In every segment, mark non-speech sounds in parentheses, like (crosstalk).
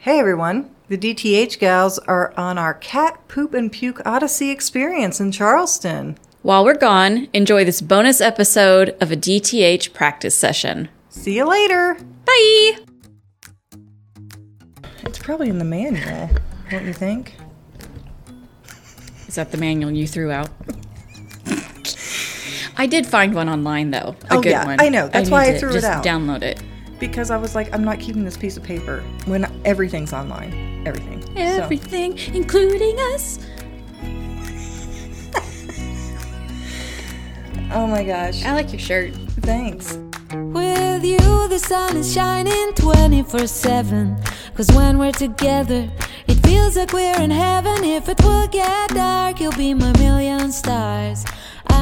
Hey everyone, the DTH gals are on our cat poop and puke odyssey experience in Charleston. While we're gone, enjoy this bonus episode of a DTH practice session. See you later. Bye! It's probably in the manual, don't you think? Is that the manual you threw out? I did find one online though. A Oh, good yeah, one. I know. That's need why I threw it just out. Download it. Because I was like, I'm not keeping this piece of paper when everything's online. Everything. So- Everything, including us. oh my gosh. I like your shirt. Thanks. With you, the sun is shining 24 7. Cause when we're together, it feels like we're in heaven. If it will get dark, you'll be my million stars.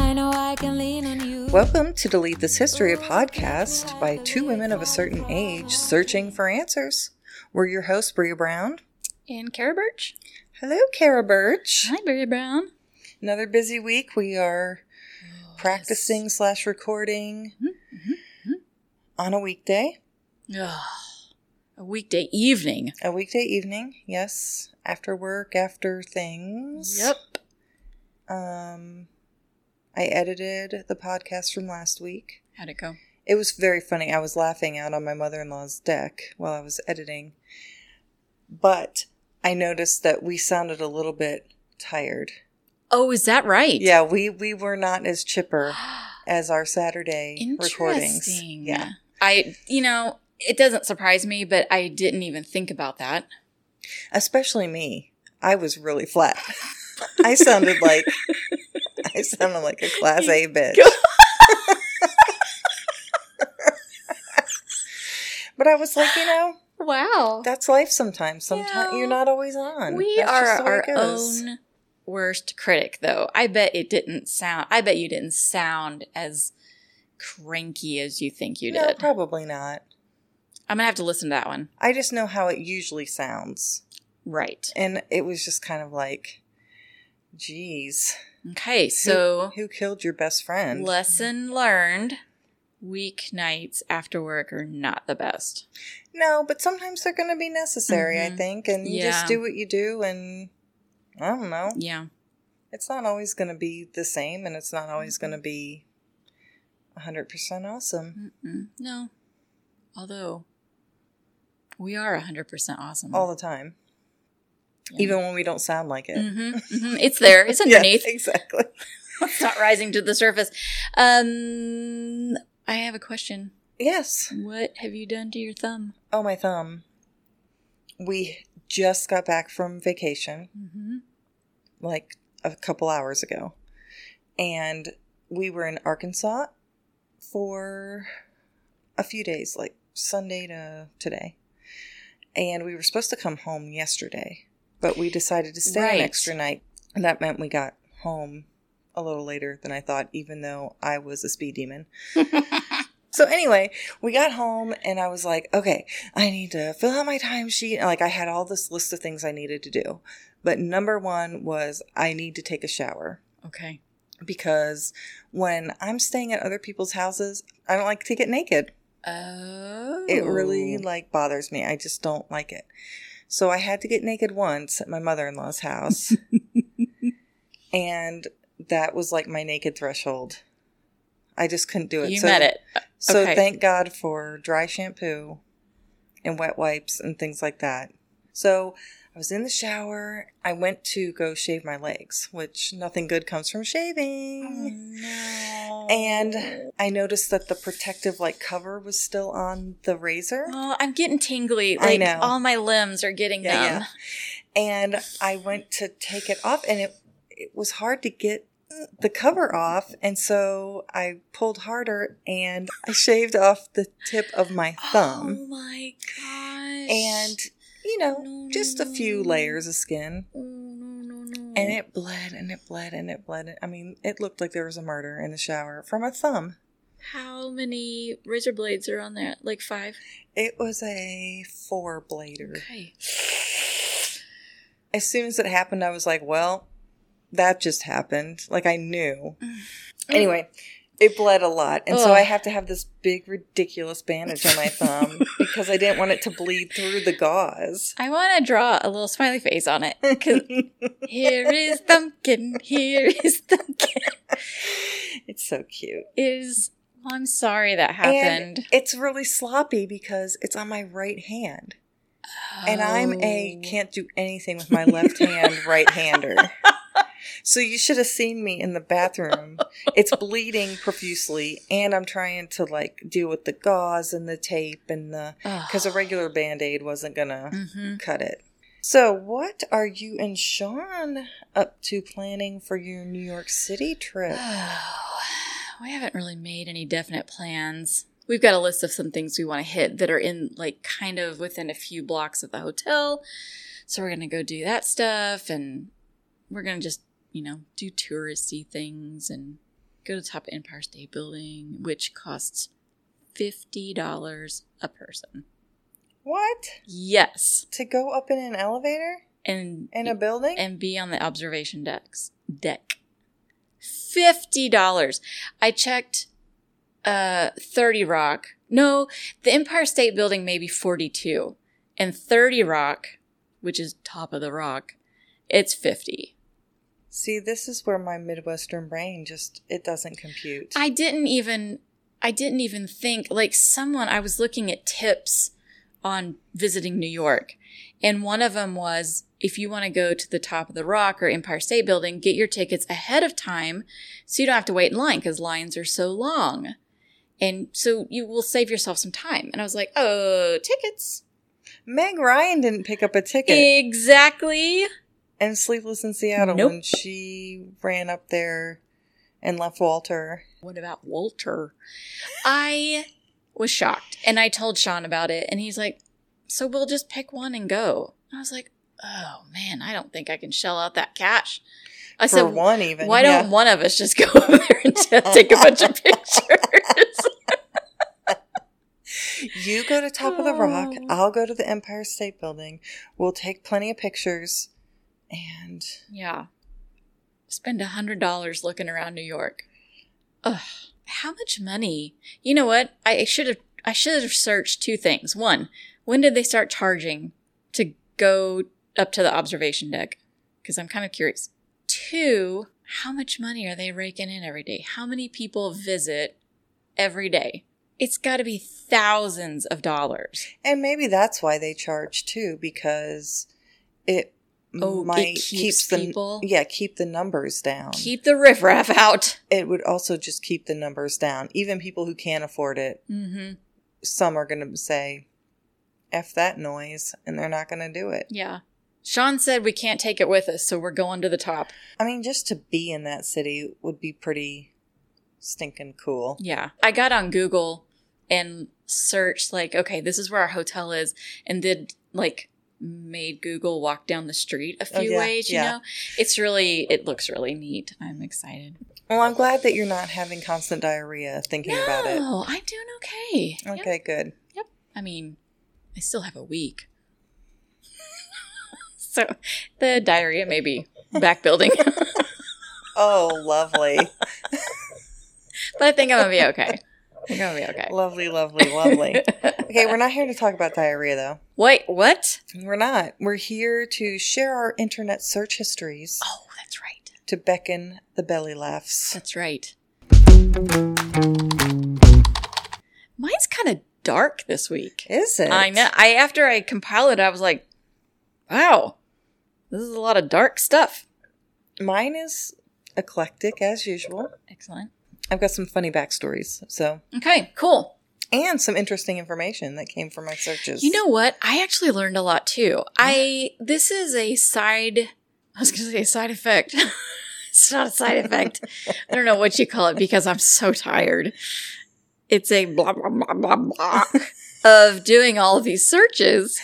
Welcome to Delete This History, a podcast by two women of a certain age searching for answers. We're your hosts, Brea Brown. And Cara Birch. Hello, Cara Birch. Hi, Brea Brown. Another busy week. We are practicing slash recording mm-hmm, mm-hmm, mm-hmm. on a weekday. Ugh. A weekday evening. A weekday evening, yes. After work, after things. Yep. Um, I edited the podcast from last week. How'd it go? It was very funny. I was laughing out on my mother in law's deck while I was editing. But I noticed that we sounded a little bit tired. Oh, is that right? Yeah, we, we were not as chipper (gasps) as our Saturday recordings. Yeah. I, you know, it doesn't surprise me, but I didn't even think about that. Especially me. I was really flat. I sounded like (laughs) (laughs) I sounded like a class A bitch. (laughs) but I was like, you know, Wow. that's life sometimes. Sometimes Yeah. you're not always on. We That's are just the way our own worst critic, though. I bet it didn't sound, I bet you didn't sound as cranky as you think you No, did. probably not. I'm going to have to listen to that one. I just know how it usually sounds. Right. And it was just kind of like, geez. Okay. So, who, killed your best friend? lesson learned weeknights after work are not the best. No, but sometimes they're going to be necessary, I Mhm. think. And you Yeah. just do what you do. And I don't know. Yeah. It's not always going to be the same. And it's not always going to be 100% awesome Mm-mm. No. Although, we are 100% awesome. all the time. Yeah. Even when we don't sound like it. hmm (laughs) hmm It's there. It's underneath. exactly. (laughs) it's not rising to the surface. Um, I have a question. Yes. What have you done to your thumb? Oh, my thumb. We just got back from vacation. Mm-hmm. like a couple hours ago. And we were in Arkansas for a few days, like Sunday to today. And we were supposed to come home yesterday, but we decided to stay Right. an extra night. And that meant we got home a little later than I thought, even though I was a speed demon. (laughs) So anyway, we got home and I was like, okay, I need to fill out my timesheet. And like I had all this list of things I needed to do. But number one was I need to take a shower Okay. because when I'm staying at other people's houses, I don't like to get naked. Oh. It really like bothers me. I just don't like it. So I had to get naked once at my mother-in-law's house. (laughs) and that was like my naked threshold. I just couldn't do it. You So- met it. so thank God for dry shampoo and wet wipes and things like that. So I was in the shower. I went to go shave my legs, which nothing good comes from shaving. Oh, no. And I noticed that the protective like cover was still on the razor. Oh, I'm getting tingly. I Like know. all my limbs are getting Yeah, numb. yeah. And I went to take it off and it it was hard to get the cover off and so I pulled harder and I shaved off the tip of my thumb. Oh my gosh. and you know No, just a few layers of skin no, no, no. and it bled and it bled and it bled i mean it looked like there was a murder in the shower from a thumb How many razor blades are on there? Like five? it was a four blader Okay. as soon as it happened i was like well that just happened like i knew (sighs) anyway It bled a lot. And so I have to have this big, ridiculous bandage on my thumb (laughs) because I didn't want it to bleed through the gauze. I want to draw a little smiley face on it. 'cause (laughs) here is Thumbkin. Here is Thumbkin. it's so cute. Is well, I'm sorry that happened. And it's really sloppy because it's on my right hand. And I'm a Oh. can't do anything with my left hand right hander. (laughs) So you should have seen me in the bathroom. It's (laughs) bleeding profusely, and I'm trying to like deal with the gauze and the tape and the because a regular band aid wasn't gonna hmm cut it. So, what are you and Sean up to planning for your New York City trip? (sighs) we haven't really made any definite plans. We've got a list of some things we want to hit that are in like kind of within a few blocks of the hotel. So we're gonna go do that stuff, and we're gonna just you know do touristy things and go to the top of Empire State Building, which costs fifty dollars a person. What? Yes, To go up in an elevator and in a building? and be on the observation decks deck. Fifty dollars. I checked uh 30 Rock. No, the Empire State Building may be 42. And 30 Rock, which is top of the rock, it's 50. See, this is where my Midwestern brain just it doesn't compute. I didn't even I didn't even think like someone I was looking at tips on visiting New York and one of them was if you want to go to the top of the rock or Empire State Building get your tickets ahead of time so you don't have to wait in line cuz lines are so long. And so you will save yourself some time. And I was like, "Oh, tickets." Meg Ryan didn't pick up a ticket Exactly. In Sleepless in Seattle Nope. when she ran up there and left Walter. What about Walter? I was shocked and I told Sean about it and he's like, so we'll just pick one and go. I was like, oh man, I don't think I can shell out that cash. I For said, one, even. why yeah. don't one of us just go (laughs) over there and just take a bunch of (laughs) pictures? You go to Top of the Rock. Oh. I'll go to the Empire State Building. We'll take plenty of pictures. And yeah. Spend a hundred dollars looking around New York. Ugh. How much money? You know what? I should have I should have searched two things. One, when did they start charging to go up to the observation deck? Because I'm kind of curious. Two, how much money are they raking in every day? How many people visit every day? It's got to be thousands of dollars. and maybe that's why they charge too, because it Oh, it might keeps keeps the people- yeah keep the numbers down. Keep the riffraff out. it would also just keep the numbers down. Even people who can't afford it, Mm-hmm. some are going to say, "F that noise," and they're not going to do it. Yeah. Sean said we can't take it with us, so we're going to the top. I mean, just to be in that city would be pretty stinking cool. Yeah. I got on Google and searched, like, okay, this is where our hotel is, and did, like, made Google walk down the street a Oh, few yeah, ways, you yeah. know? It's really, it looks really neat. I'm excited. Well, I'm glad that you're not having constant diarrhea thinking about it. No, I'm doing okay. Yep. Okay, good. Yep. I mean, I still have a week. (laughs) so the diarrhea may be back building, (laughs) Oh, lovely. (laughs) but I think I'm going to be okay. I think I'm going to be okay. lovely, lovely, lovely. (laughs) Okay, we're not here to talk about diarrhea though. Wait, what? We're not. We're here to share our internet search histories Oh, that's right. to beckon the belly laughs. That's right. Mine's kind of dark this week. Is it? I know. I after I compiled it, I was like, "Wow, this is a lot of dark stuff." Mine is eclectic as usual. Excellent. I've got some funny backstories, so Okay, cool. and some interesting information that came from my searches. You know what? I actually learned a lot too. I this is a side. I was going to say a side effect. (laughs) it's not a side effect. I don't know what you call it because I'm so tired. It's a blah blah blah blah blah (laughs) of doing all of these searches,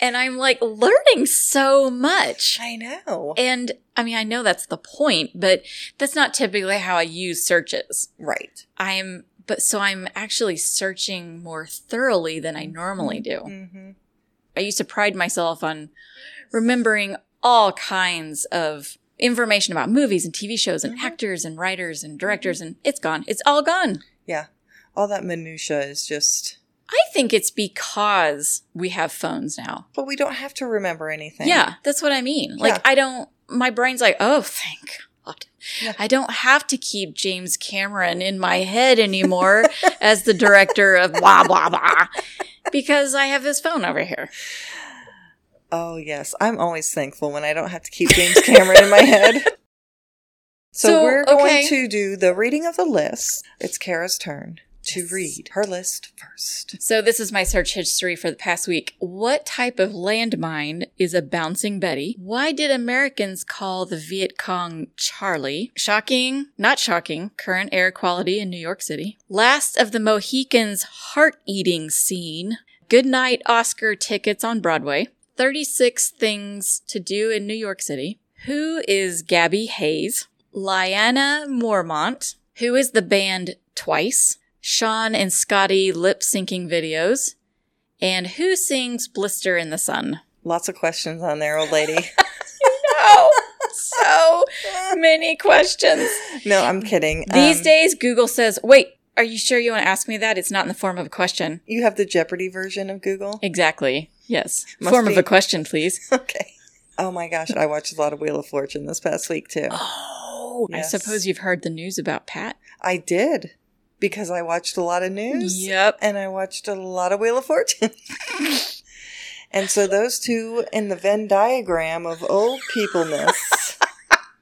and I'm like learning so much. I know. And I mean, I know that's the point, but that's not typically how I use searches. Right. I'm, but so I'm actually searching more thoroughly than I normally do. hmm I used to pride myself on remembering all kinds of information about movies and TV shows and Mhm. actors and writers and directors, and it's gone. It's all gone. Yeah. All that minutia is just. I think it's because we have phones now. But we don't have to remember anything. Yeah, that's what I mean. Like, Yeah. I don't, my brain's like, oh, thank God. Yeah. I don't have to keep James Cameron in my head anymore (laughs) as the director of blah, blah, blah, because I have his phone over here. Oh, yes. I'm always thankful when I don't have to keep James Cameron in my head. (laughs) So, So, we're going to do the reading of the list. It's Cara's turn to Yes. read her list first. So, this is my search history for the past week. What type of landmine is a bouncing Betty? Why did Americans call the Viet Cong Charlie? Shocking, not shocking, current air quality in New York City. Last of the Mohicans heart eating scene. Goodnight Oscar tickets on Broadway. 36 things to do in New York City. Who is Gabby Hayes? Lyanna Mormont. Who is the band Twice? Sean and Scotty lip syncing videos. And who sings Blister in the Sun? Lots of questions on there, old lady. (laughs) No! so many questions. no, I'm kidding. These Um, days, Google says, wait, are you sure you want to ask me that? It's not in the form of a question. You have the Jeopardy version of Google? Exactly. Yes. Must form be. of a question, please. (laughs) Okay. Oh my gosh, I watched a lot of Wheel of Fortune this past week too. Oh, Yes. I suppose you've heard the news about Pat. I did because I watched a lot of news. Yep. And I watched a lot of Wheel of Fortune. (laughs) and so those two in the Venn diagram of old peopleness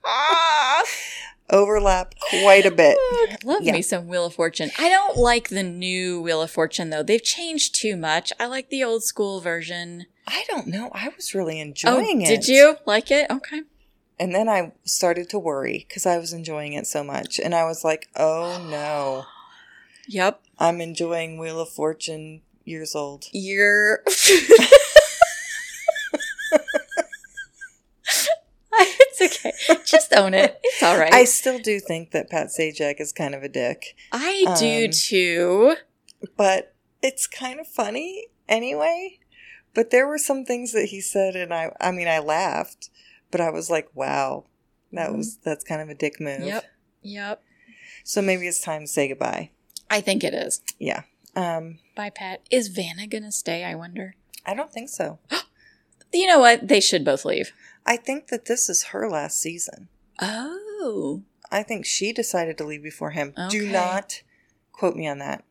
(laughs) overlap quite a bit. Love Yeah. me some Wheel of Fortune. I don't like the new Wheel of Fortune though. They've changed too much. I like the old school version. I don't know. I was really Oh, enjoying it. did you like it? Okay. And then I started to worry because I was enjoying it so much. And I was like, oh no, Yep. I'm enjoying Wheel of Fortune years old. You're. (laughs) (laughs) it's okay. Just own it. It's all right. I still do think that Pat Sajak is kind of a dick, I do um, too. but it's kind of funny anyway. But there were some things that he said, and I, I mean, I laughed, but I was like, wow, that Mhm. was, that's kind of a dick move. Yep. Yep. So maybe it's time to say goodbye. I think it is. Yeah. Um, Bye, Pat. Is Vanna going to stay? I wonder. I don't think so. (gasps) You know what? They should both leave. I think that this is her last season. Oh. I think she decided to leave before him. Do not quote me on that.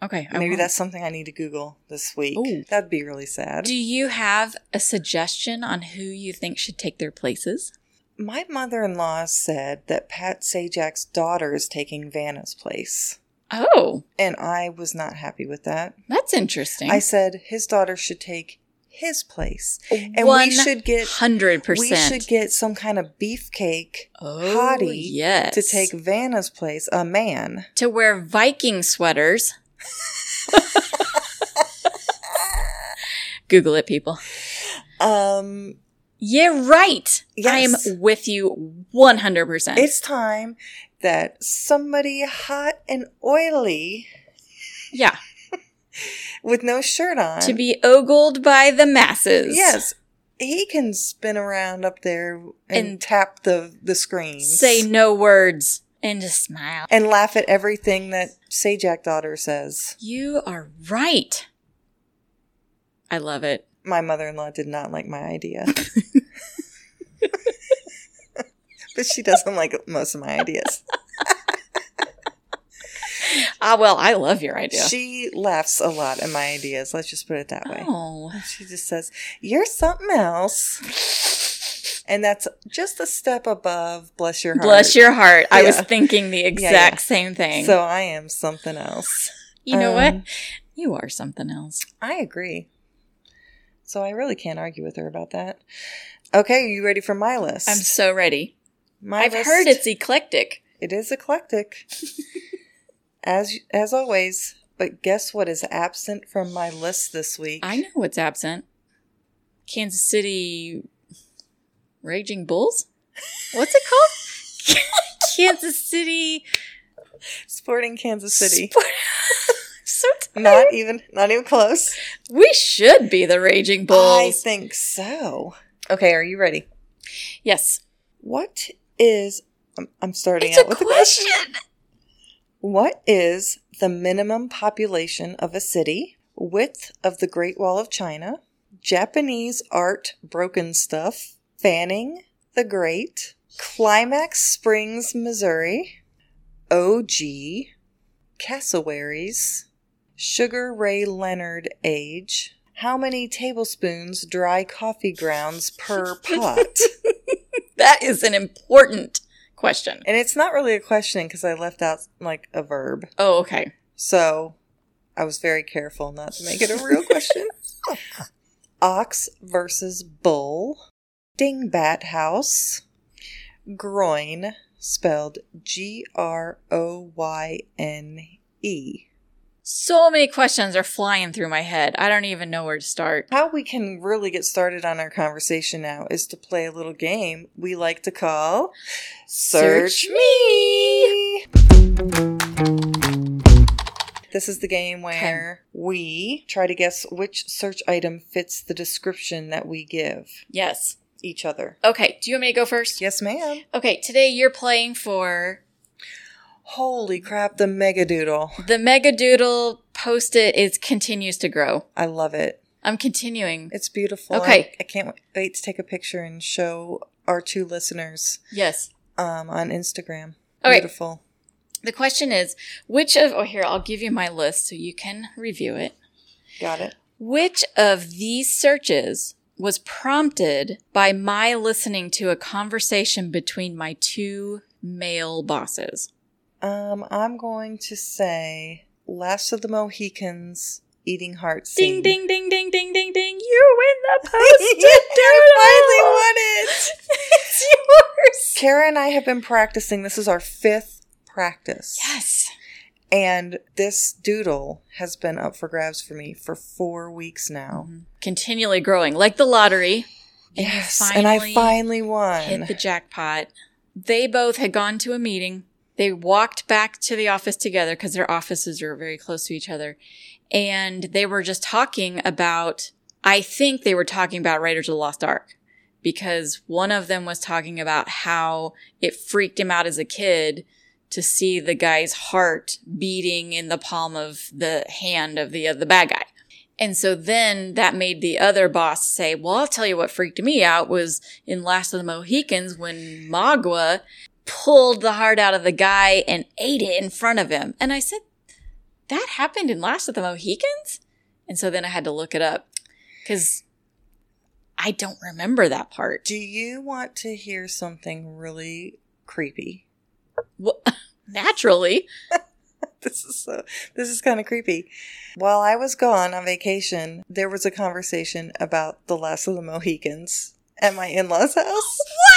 Okay. I Maybe won't. that's something I need to Google this week. Ooh. That'd be really sad. Do you have a suggestion on who you think should take their places? My mother in law said that Pat Sajak's daughter is taking Vanna's place. Oh, And I was not happy with that. that's interesting. I said his daughter should take his place. And we should get 100%. we should get some kind of beefcake oh, hottie yes. to take Vanna's place, a man. to wear Viking sweaters. Google it, people. Um Yeah, right. Yes. I am with you one hundred percent. it's time that somebody hot and oily Yeah, (laughs) with no shirt on to be ogled by the masses. Yes. He can spin around up there and, And- tap the the screens. say no words and just smile. and laugh at everything that Sajak daughter says. You are right. I love it. My mother-in-law did not like my idea. (laughs) (laughs) but she doesn't like most of my ideas. (laughs) Ah, well, I love your idea. She laughs a lot at my ideas. Let's just put it that way. oh, She just says, "You're something else." And that's just a step above bless your heart. bless your heart. I was thinking the exact same thing. So I am something else. you know what? um, You are something else. I agree. So I really can't argue with her about that. Okay, are you ready for my list? I'm so ready. My I've list- heard it's eclectic. It is eclectic, (laughs) as as always. But guess what is absent from my list this week? I know what's absent. Kansas City Raging Bulls? What's it called? (laughs) Kansas City Sporting Kansas City. Sport- (laughs) so tired. Not even, not even close. We should be the Raging Bulls. I think so. Okay, are you ready? yes. What is I'm, I'm starting It's out a with a question. question. What is the minimum population of a city? Width of the Great Wall of China? Japanese art broken stuff? Fanning the Great? Climax Springs, Missouri? OG? Cassowaries? Sugar Ray Leonard age? How many tablespoons dry coffee grounds per (laughs) pot? That is an important question. And it's not really a question because I left out like a verb. Oh, okay. So I was very careful not to make it a real (laughs) question. Ox versus bull. Dingbat house. Groin, spelled G R O Y N E. So many questions are flying through my head. I don't even know where to start. How we can really get started on our conversation now is to play a little game we like to call Search Me. This is the game where we try to guess which search item fits the description that we give Yes. each other. Okay. Do you want me to go first? Yes, ma'am. Okay. Today you're playing for Holy crap, the Megadoodle. the Megadoodle post it is continues to grow. I love it. I'm continuing. It's beautiful. Okay. I, I can't wait to take a picture and show our two listeners Yes. um, on Instagram. Okay. Beautiful. The question is which of, oh, here, I'll give you my list so you can review it. Got it. Which of these searches was prompted by my listening to a conversation between my two male bosses? Um, I'm going to say Last of the Mohicans eating heart Ding, scene. ding, ding, ding, ding, ding, ding. ding. You win the post (laughs) I finally (laughs) won it. it's yours. Cara and I have been practicing. This is our fifth practice. Yes. And this doodle has been up for grabs for me for four weeks now. Continually growing, like the lottery. And Yes. And I finally finally won. hit the jackpot. They both had gone to a meeting. They walked back to the office together because their offices are very close to each other. And they were just talking about, I think they were talking about Raiders of the Lost Ark because one of them was talking about how it freaked him out as a kid to see the guy's heart beating in the palm of the hand of the, of the bad guy. And so then that made the other boss say, well, I'll tell you what freaked me out was in Last of the Mohicans when Magua pulled the heart out of the guy and ate it in front of him. And I said, that happened in Last of the Mohicans? And so then I had to look it up because I don't remember that part. Do you want to hear something really creepy? Well, (laughs) naturally. (laughs) This is so, this is kind of creepy. While I was gone on vacation, there was a conversation about the last of the Mohicans at my in-laws house. (laughs) What?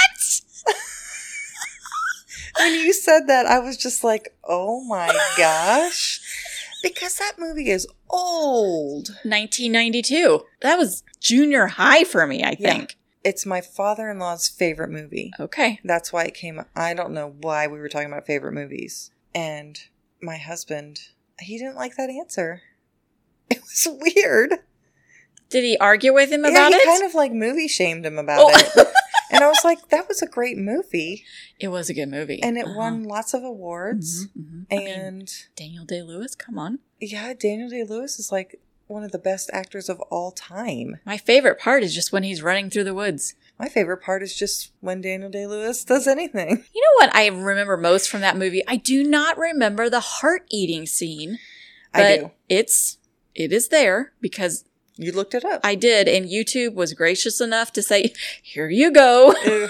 When you said that, I was just like, "Oh my gosh." Because that movie is old. 1992. That was junior high for me, I Yeah. think. It's my father-in-law's favorite movie. Okay. That's why it came. I don't know why we were talking about favorite movies. And my husband, he didn't like that answer. (laughs) It was weird. Did he argue with him yeah, about he it? kind of like movie shamed him about Oh. it. (laughs) And I was like, that was a great movie. It was a good movie. And it Uh-huh. won lots of awards. Mhm, mhm. I mean, And Daniel Day Lewis, come on. yeah, Daniel Day Lewis is like one of the best actors of all time. My favorite part is just when he's running through the woods. My favorite part is just when Daniel Day Lewis (laughs) does anything. You know what I remember most from that movie? I do not remember the heart eating scene. But I do. It's it is there because You looked it up. I did, and YouTube was gracious enough to say, "Here you go." (laughs)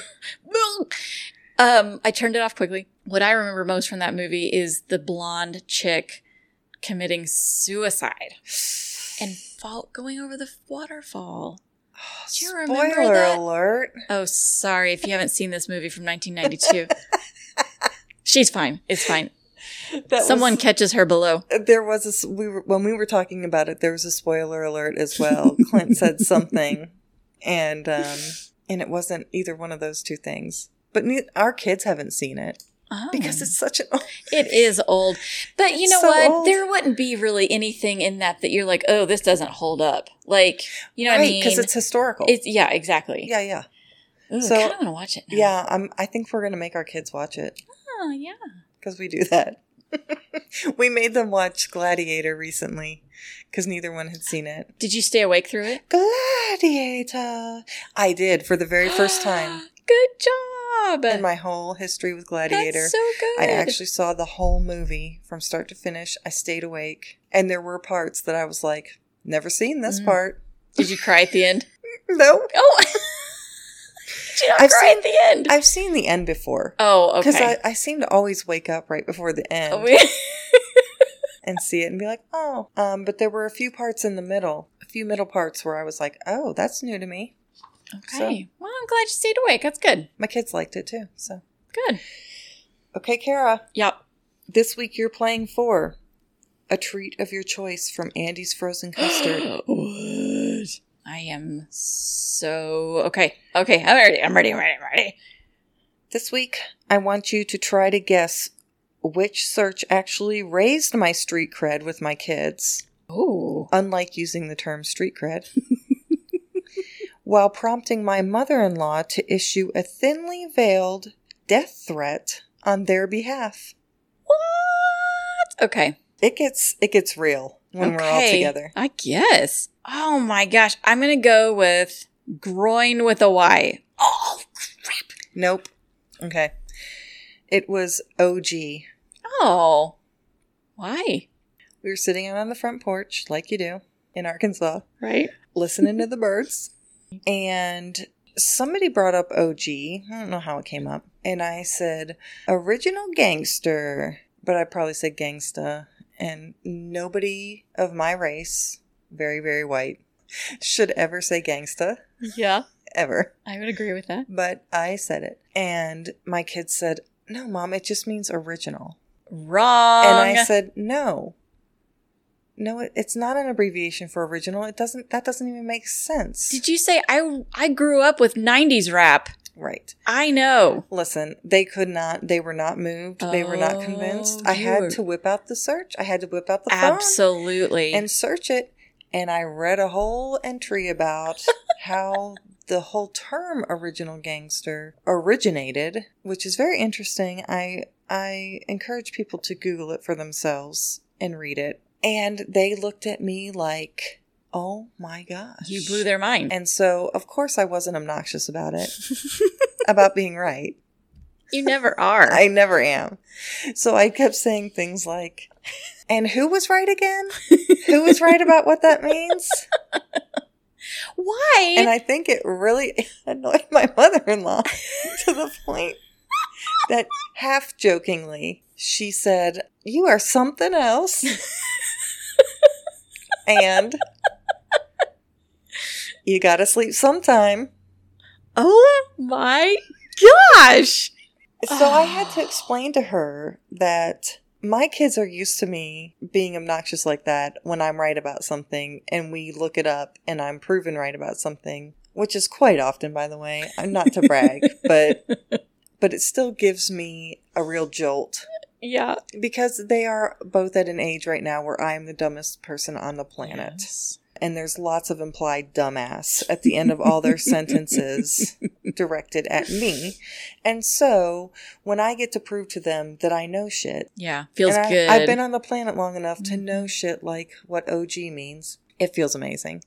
Um, I turned it off quickly. What I remember most from that movie is the blonde chick committing suicide and fall going over the waterfall. (sighs) Do you remember Spoiler that? alert. Oh, sorry if you haven't seen this movie from 1992. (laughs) She's fine. It's fine. (laughs) That Someone was- catches her below. there was a we were when we were talking about it there was a spoiler alert as well (laughs) clint said something and um and it wasn't either one of those two things but ne- our kids haven't seen it Oh. because it's such an old It is old. But you know so what? old. There wouldn't be really anything in that that you're like, oh, this doesn't hold up. Like, you know what I mean? because it's historical It's yeah, exactly. yeah yeah Ooh, So, I kind of want to watch it now. Yeah, I'm. I think we're gonna make our kids watch it Oh, yeah. because we do that. (laughs) we made them watch Gladiator recently because neither one had seen it. Did you stay awake through it? Gladiator. I did for the very first time (gasps) Good job. in my whole history with Gladiator. That's so good. I actually saw the whole movie from start to finish. I stayed awake, and there were parts that I was like, "Never seen this Mm. part." Did you cry at the end? (laughs) No, Oh. (laughs) (laughs) Not I've cry seen- at the end? I've seen the end before oh, because okay. I, I seem to always wake up right before the end Oh, (laughs) we- (laughs) and see it and be like, "Oh." Um, but there were a few parts in the middle, a few middle parts where I was like, "Oh, that's new to me." okay. well, I'm glad you stayed awake. That's good. My kids liked it too. So, Good. okay, Cara. Yep. This week you're playing for a treat of your choice from Andy's Frozen Custard. (gasps) (gasps) I am so okay. Okay, I'm ready. I'm ready. I'm ready. I'm ready. this week, I want you to try to guess which search actually raised my street cred with my kids, Oh, unlike using the term street cred, (laughs) while prompting my mother in law to issue a thinly veiled death threat on their behalf. what? Okay. It gets it gets real when we're all Okay, together. I guess. Oh my gosh, I'm gonna go with groin with a Y. Oh crap. Nope. Okay. It was OG. Oh, why? We were sitting out on the front porch, like you do in Arkansas, Right. listening to the (laughs) birds. And somebody brought up OG. I don't know how it came up. And I said, original gangster. But I probably said gangsta. And nobody of my race, very, very white, should ever say gangsta. Yeah, Ever. I would agree with that. But I said it. And my kids said, no, mom, it just means original. Wrong. And I said, no. No, it's not an abbreviation for original. It doesn't, that doesn't even make sense. Did you say I I grew up with 90s rap? Right. I know. Listen, they could not, they were not moved. they were not convinced. Oh, I had were- to whip out the search. I had to whip out the phone Absolutely. and search it. And I read a whole entry about (laughs) how the whole term original gangster originated, which is very interesting. I I encourage people to Google it for themselves and read it. And they looked at me like, "Oh my gosh." you blew their mind. And so, of course, I wasn't obnoxious about it, (laughs) about being right. you never (laughs) are. I never am. So I kept saying things like, and who was right again? who was right about what that means? (laughs) Why? And I think it really annoyed my mother in law to the point that half jokingly she said, You are something else. and you gotta sleep sometime. oh my gosh. So I (sighs) had to explain to her that my kids are used to me being obnoxious like that when I'm right about something and we look it up and I'm proven right about something, which is quite often by the way. I'm not to brag, (laughs) but but it still gives me a real jolt Yeah. because they are both at an age right now where I am the dumbest person on the planet. Yes. And there's lots of implied dumbass at the end of all their sentences (laughs) directed at me. And so when I get to prove to them that I know shit, Yeah. Feels and I, good. I've been on the planet long enough to mm-hmm. know shit like what OG means. It feels amazing.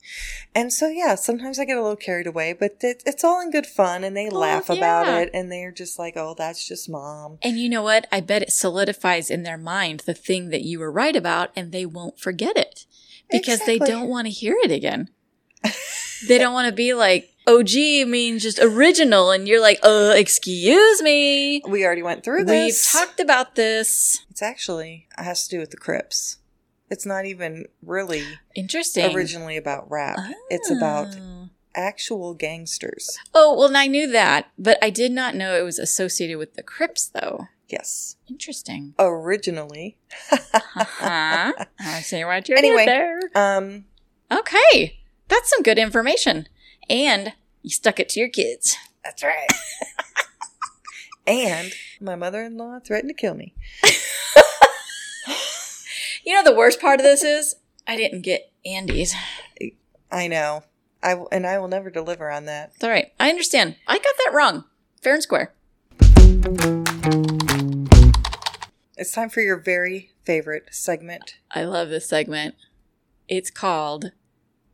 And so, yeah, sometimes I get a little carried away, but it, it's all in good fun and they Oh, laugh about it and they're just like, oh, that's just mom. and you know what? I bet it solidifies in their mind the thing that you were right about and they won't forget it because they don't want to hear it again. (laughs) they don't want to be like, OG means just original. And you're like, uh, excuse me. We already went through this. We've talked about this. it's actually, it has to do with the Crips. It's not even really Interesting. originally about rap. It's about Oh. actual gangsters. Oh, well, I knew that, but I did not know it was associated with the Crips, though. Yes. Interesting. Originally. Huh? I see what you Anyway. there. Um, Okay, that's some good information, and you stuck it to your kids. that's right. (laughs) and my mother in law threatened to kill me. You know the worst part of this is I didn't get Andy's. I know. I w- and I will never deliver on that. It's all right. I understand. I got that wrong. Fair and square. It's time for your very favorite segment. I love this segment. It's called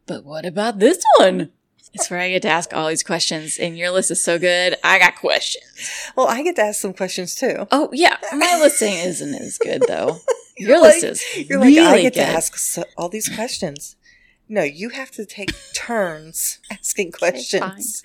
But What About This One? It's where I get to ask all these questions, and your list is so good. I got questions. Well, I get to ask some questions too. Oh, yeah. My listing isn't as good, though. (laughs) Your Like- list is You're really like, I get good. to ask so- all these questions. No, you have to take turns (laughs) asking questions.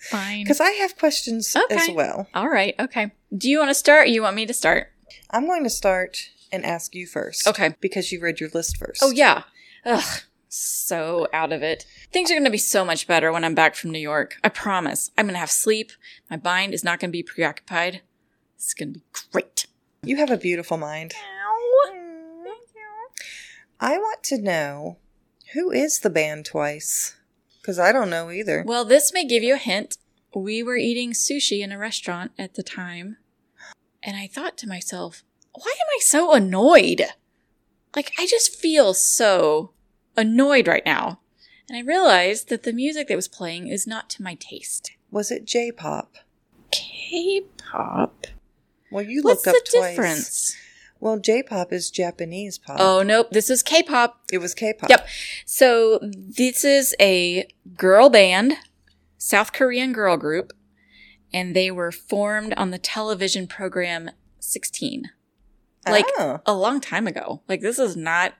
Fine. Because I have questions as well. All right. Okay. Do you want to start? Or you want me to start? I'm going to start and ask you first. Okay. Because you read your list first. Oh yeah. Ugh. So out of it. Things are going to be so much better when I'm back from New York. I promise. I'm going to have sleep. My mind is not going to be preoccupied. It's going to be great. You have a beautiful mind. Thank you. I want to know who is the band twice? Because I don't know either. Well, this may give you a hint. We were eating sushi in a restaurant at the time, and I thought to myself, why am I so annoyed? Like, I just feel so annoyed right now. And I realized that the music that was playing is not to my taste. Was it J pop? K pop? Well, you What's looked the up twice. difference? Well, J pop is Japanese pop. Oh, nope. This is K pop. It was K pop. Yep. So this is a girl band, South Korean girl group, and they were formed on the television program 16. Like Oh. a long time ago. Like this is not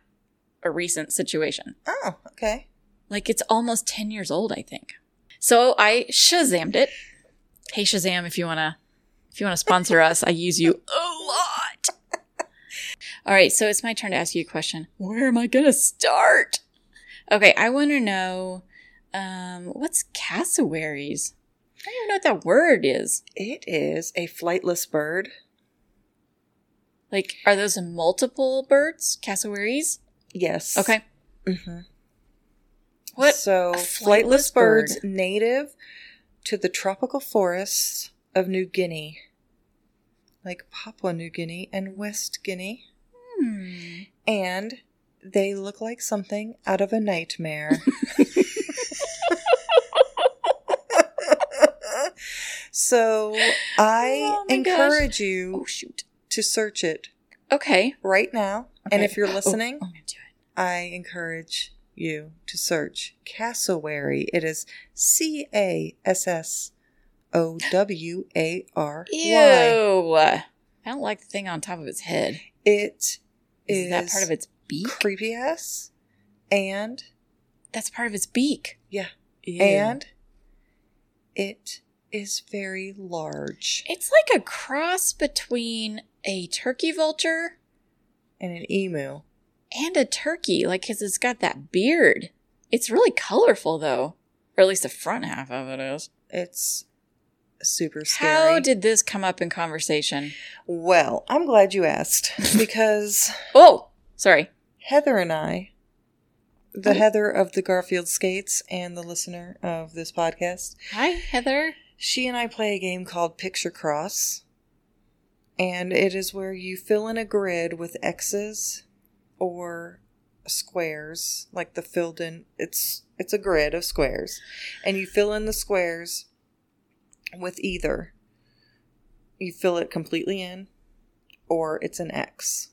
a recent situation. Oh, okay. Like it's almost 10 years old, I think. So I Shazammed it. Hey Shazam, if you wanna if you wanna sponsor (laughs) us, I use you a lot. All right, so it's my turn to ask you a question. Where am I gonna start? Okay, I wanna know um what's cassowaries? I don't even know what that word is. It is a flightless bird. Like, are those multiple birds? Cassowaries? Yes. Okay. hmm What? So, flightless, flightless birds bird. native to the tropical forests of New Guinea, like Papua New Guinea and West Guinea, Hmm. and they look like something out of a nightmare. (laughs) so, I Oh my gosh. encourage you Oh shoot. to search it Okay. right now. And if you're Oh, listening, I'm gonna do it. I encourage you to search cassowary. It is C A S S O W A R Ew. Y. I don't like the thing on top of its head. It Is, is that part of its beak? creepy ass, and That's part of its beak. yeah, Ew. and it is very large it's like a cross between a turkey vulture and an emu. and a turkey, like because it's got that beard. It's really colorful though, or at least the front half of it is. It's super scary. How did this come up in conversation? well, I'm glad you asked (laughs) because Oh, sorry. Heather and I, the Oh. Heather of the Garfield Skates and the listener of this podcast, Hi, Heather. She and I play a game called Picture Cross. And it is where you fill in a grid with X's or squares, like the filled in it's it's a grid of squares. And you fill in the squares with either you fill it completely in or it's an X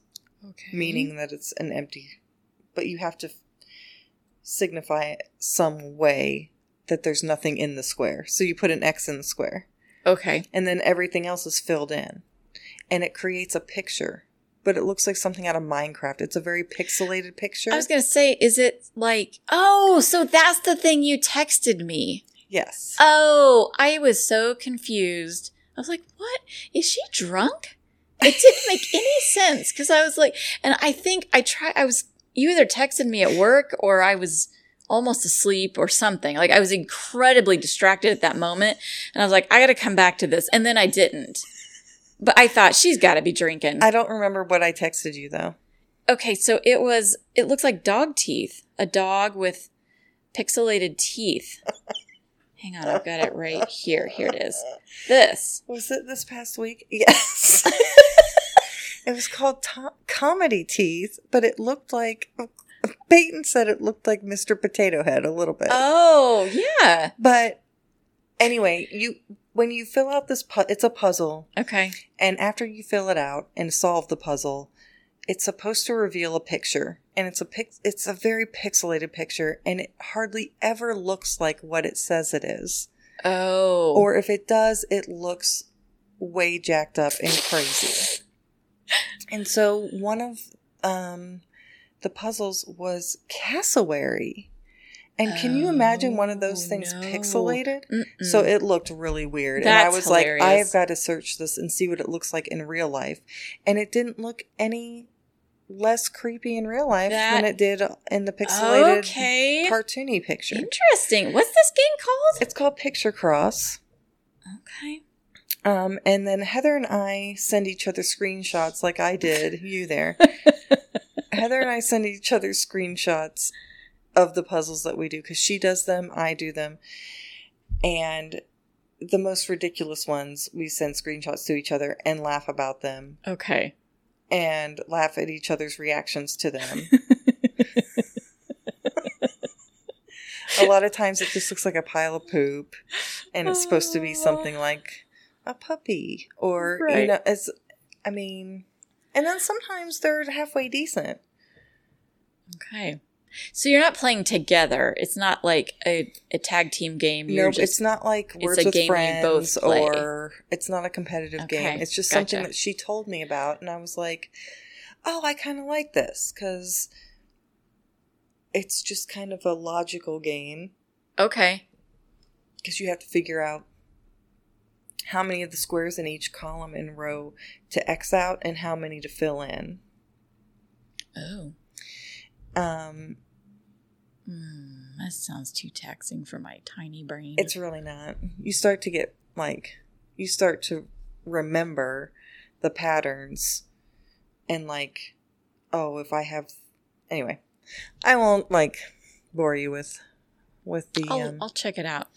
Okay. meaning that it's an empty but you have to signify it some way that there's nothing in the square so you put an x in the square Okay. and then everything else is filled in and it creates a picture but it looks like something out of minecraft it's a very pixelated picture I was gonna say, is it like? Oh, so that's the thing you texted me. yes Oh, I was so confused. I was like, what? Is she drunk? It didn't make (laughs) any sense because I was like, and I think I tried, I was, you either texted me at work or I was almost asleep or something. Like I was incredibly distracted at that moment. And I was like, I got to come back to this. And then I didn't. But I thought she's got to be drinking. i don't remember what i texted you though Okay, so it was, it looks like dog teeth. A dog with pixelated teeth. (laughs) Hang on, I've got it right here. Here it is. This. was it this past week (laughs) yes (laughs) it was called to- comedy teeth but it looked like (laughs) Peyton said it looked like Mr. Potato Head a little bit. Oh, yeah. but anyway, you when you fill out this pu- it's a puzzle Okay. and after you fill it out and solve the puzzle, it's supposed to reveal a picture and it's a pic- it's a very pixelated picture and it hardly ever looks like what it says it is. Oh. Or if it does, it looks way jacked up and crazy. And so one of um, the puzzles was cassowary. And can you imagine one of those Oh, things no. pixelated? Mm-mm. So it looked really weird. and I That's was like, I have got to search this and see what it looks like in real life. And it didn't look any less creepy in real life than it did in the pixelated okay. cartoony picture. Interesting. What's this game called? It's called Picture Cross. Okay. Um, and then Heather and I send each other screenshots like I did, you there. (laughs) Heather and I send each other screenshots of the puzzles that we do because she does them, I do them. And the most ridiculous ones, we send screenshots to each other and laugh about them Okay. and laugh at each other's reactions to them. (laughs) a lot of times it just looks like a pile of poop and it's supposed to be ah. something like a puppy or you know as i mean and then sometimes they're halfway decent Okay. So you're not playing together. It's not like a, a tag team game. You're no just, it's not like it's words a with game you friends both play. or it's not a competitive game it's just something that she told me about and i was like oh i kind of like this because it's just kind of a logical game Okay. because you have to figure out how many of the squares in each column and row to X out and how many to fill in. Oh. Um, Hmm, that sounds too taxing for my tiny brain. it's really not. You start to get like, you start to remember the patterns and like, oh, if I have, anyway, I won't like bore you with with the I'll, um, I'll check it out.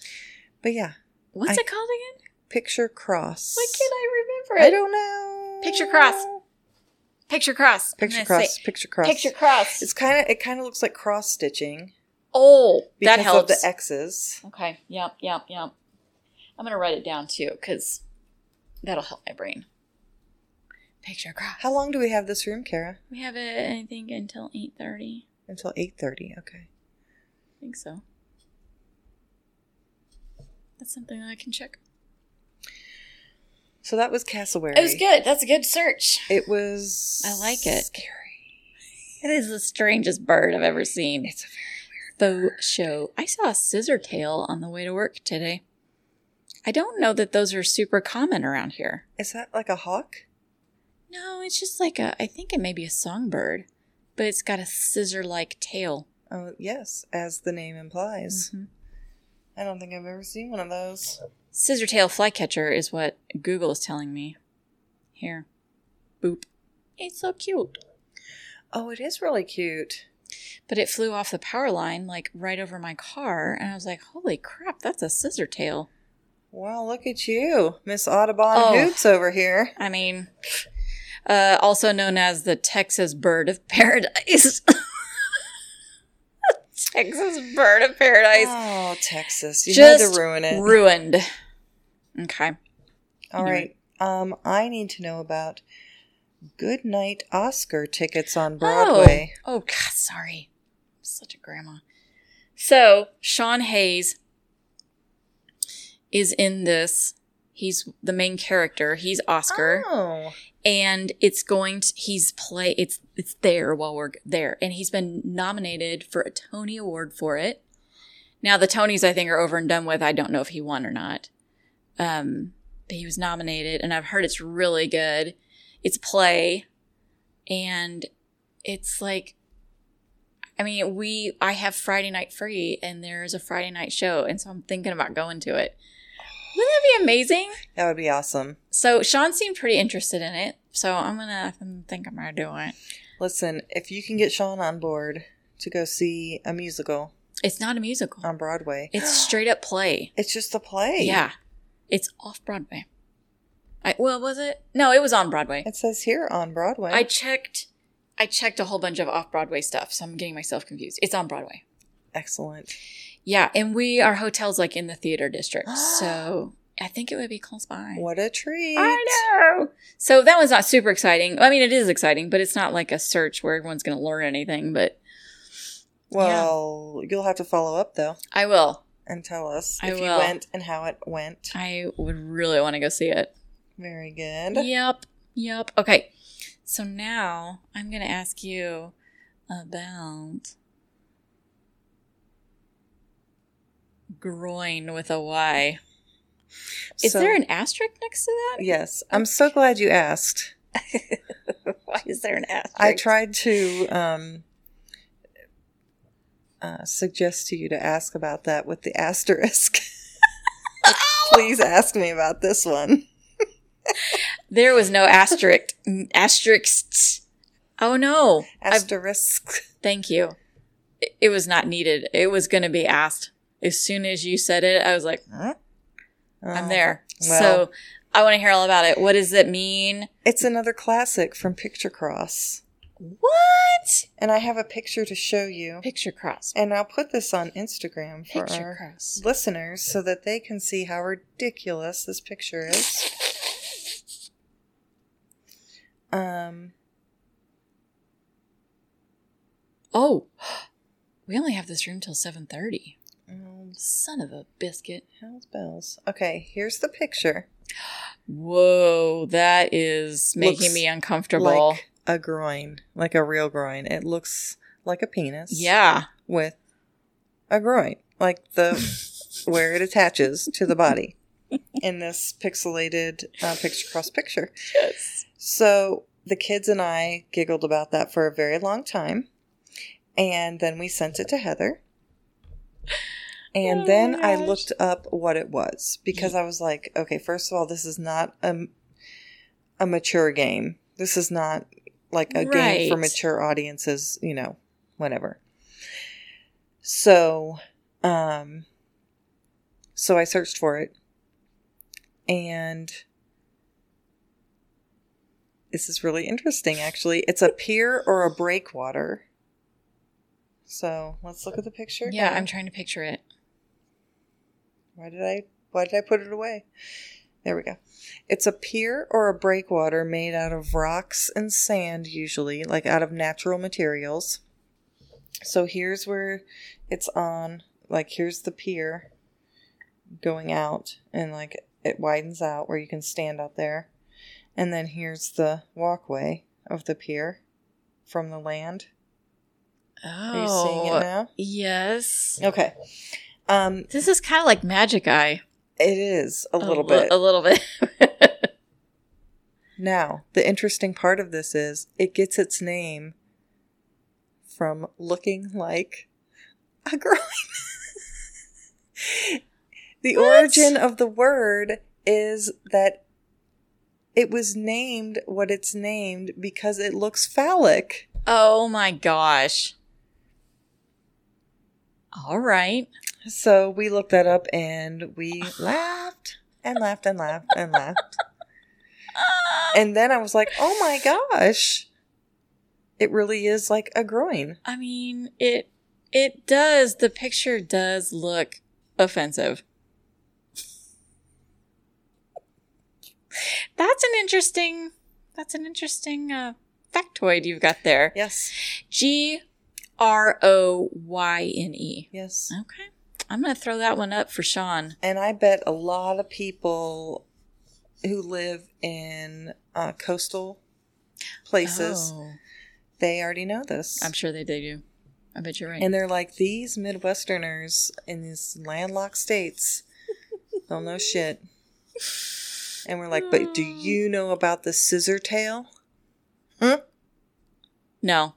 but yeah, What's I- it called again? picture cross. Why can't I remember it? I don't know. Picture cross. Picture cross. Picture cross. Picture cross. Picture cross. It's kind of it kind of looks like cross stitching oh, because that helps. of the X's. okay. Yep. Yep. Yep. I'm gonna write it down too because that'll help my brain. Picture cross. How long do we have this room, Cara? We have it. I think until eight thirty. Until eight thirty. Okay. I think so. That's something I can check. So that was Cassowary. It was good. That's a good search. It was. I like it. Scary. It is the strangest bird I've ever seen. It's a very Faux show. I saw a scissor tail on the way to work today. I don't know that those are super common around here. Is that like a hawk? No, it's just like a, I think it may be a songbird, but it's got a scissor like tail. Oh yes, as the name implies. Mhm. I don't think I've ever seen one of those. Scissor tail flycatcher is what Google is telling me. Here. Boop. It's so cute. Oh, it is really cute. But it flew off the power line like right over my car, and I was like, holy crap, that's a scissor tail. Well, look at you, Miss Audubon Oh. Hoops over here. I mean, uh, also known as the Texas bird of paradise. (laughs) Texas bird of paradise. Oh, Texas! You Just had to ruin it. Ruined. Okay. All right. Um, I need to know about Good Night Oscar tickets on Broadway. Oh, oh God, sorry. I'm such a grandma. So, Sean Hayes is in this. He's the main character. He's Oscar. Oh, and it's going to he's play it's it's there while we're there. And he's been nominated for a tony award for it. Now the tonys i think are over and done with. I don't know if he won or not. Um but he was nominated and i've heard it's really good. It's play. And it's like i mean we i have friday night free and there's a friday night show. And so i'm thinking about going to it wouldn't that be amazing that would be awesome. so Sean seemed pretty interested in it. So I'm gonna I think I'm gonna do it. Listen, if you can get Sean on board to go see a musical It's not a musical. on Broadway, It's straight up play. (gasps) it's just a play. Yeah. It's off Broadway. I well was it? No, it was on Broadway. It says here on Broadway. I checked I checked a whole bunch of off Broadway stuff, so I'm getting myself confused. It's on Broadway. Excellent. Yeah, and we our hotel's like in the theater district, (gasps) so I think it would be close by. What a treat. I know. So that was not super exciting. I mean, it is exciting, but it's not like a search where everyone's going to learn anything. But Well, you'll have to follow up though I will. and tell us I if you went and how it went. I would really want to go see it. Very good. Yep. Yep. Okay. So now I'm going to ask you about groin with a Y. Is So- there an asterisk next to that? Yes, I'm so glad you asked. (laughs) Why is there an asterisk? I tried to um, uh, suggest to you to ask about that with the asterisk. (laughs) Please ask me about this one. There was no asterisk. Asterisks. Oh no. I've, Asterisk. thank you. It, it was not needed. It was going to be asked. As soon as you said it, I was like, huh? I'm Oh, there. well. so I want to hear all about it. What does it mean? It's another classic from Picture Cross. What? And I have a picture to show you. Picture cross. And I'll put this on Instagram for Picture our cross. listeners so that they can see how ridiculous this picture is. Um, Oh, (gasps) we only have this room till 7.30. oh, Son of a biscuit. How's bells. Okay, here's the picture. Whoa, that is making Looks me uncomfortable. Like a groin, like a real groin. It looks like a penis. yeah. with a groin, like the (laughs) where it attaches to the body in this pixelated uh, picture cross picture. Yes. So the kids and I giggled about that for a very long time, and then we sent it to Heather. And Oh then I looked up what it was because I was like, okay, first of all, this is not a, a mature game. This is not like a game for mature audiences, you know, whatever. So, um, so I searched for it and this is really interesting actually. It's a pier or a breakwater. So let's look at the picture. Yeah, again. I'm trying to picture it. Why did I why did I put it away? There we go. It's a pier or a breakwater made out of rocks and sand usually, like out of natural materials. So here's where it's on, like here's the pier going out and like it widens out where you can stand out there. And then here's the walkway of the pier from the land. Oh. Are you seeing it now? Yes. Okay. Um This is kind of like Magic Eye. it is a little li- bit. A little bit. (laughs) Now, the interesting part of this is it gets its name from looking like a groin. (laughs) the What? origin of the word is that it was named what it's named because it looks phallic. oh my gosh. All right. So we looked that up and we laughed and laughed and laughed and laughed. (laughs) And then I was like, oh my gosh. It really is like a groin. I mean, it it does. The picture does look offensive. That's an interesting. That's an interesting uh, factoid you've got there. Yes. G R O Y N E. Yes. Okay, I'm gonna throw that one up for Sean. And I bet a lot of people who live in uh, coastal places, Oh, they already know this. I'm sure they they do. I bet you're right. and they're like, these Midwesterners in these landlocked states don't know shit. And we're like, but do (sighs) you know about the scissor tail? Huh? No,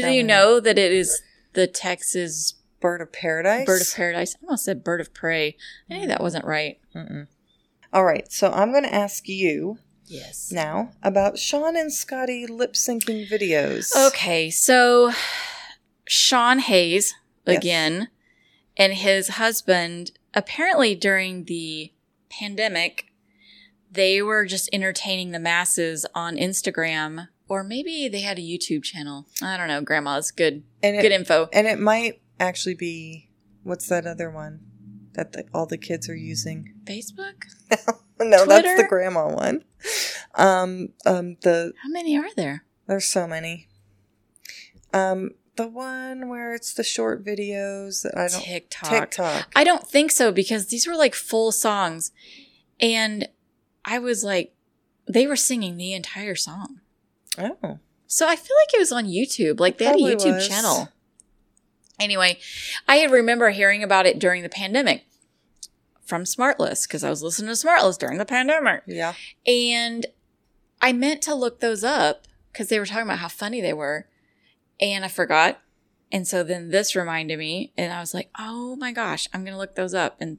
did you know that it is the Texas Bird of paradise? bird of paradise? I almost said bird of prey. I knew that wasn't right. Mm-mm. All right, so I'm going to ask you Yes. now about Sean and Scotty lip syncing videos. Okay, so Sean Hayes Yes. again and his husband apparently during the pandemic they were just entertaining the masses on Instagram Or maybe they had a YouTube channel. I don't know. Grandma's good. And Good it, info. and it might actually be what's that other one that the, all the kids are using? Facebook? (laughs) no, that's the grandma one. Um, um, the How many are there? there's so many. Um, the one where it's the short videos that I don't TikTok. TikTok. I don't think so because these were like full songs. And I was like, they were singing the entire song. Oh, So I feel like it was on YouTube. Like they had a YouTube was. channel. Anyway, I remember hearing about it during the pandemic from Smartless because I was listening to Smartless during the pandemic. yeah. And I meant to look those up because they were talking about how funny they were. And I forgot. And so then this reminded me, and I was like, oh my gosh, I'm going to look those up. And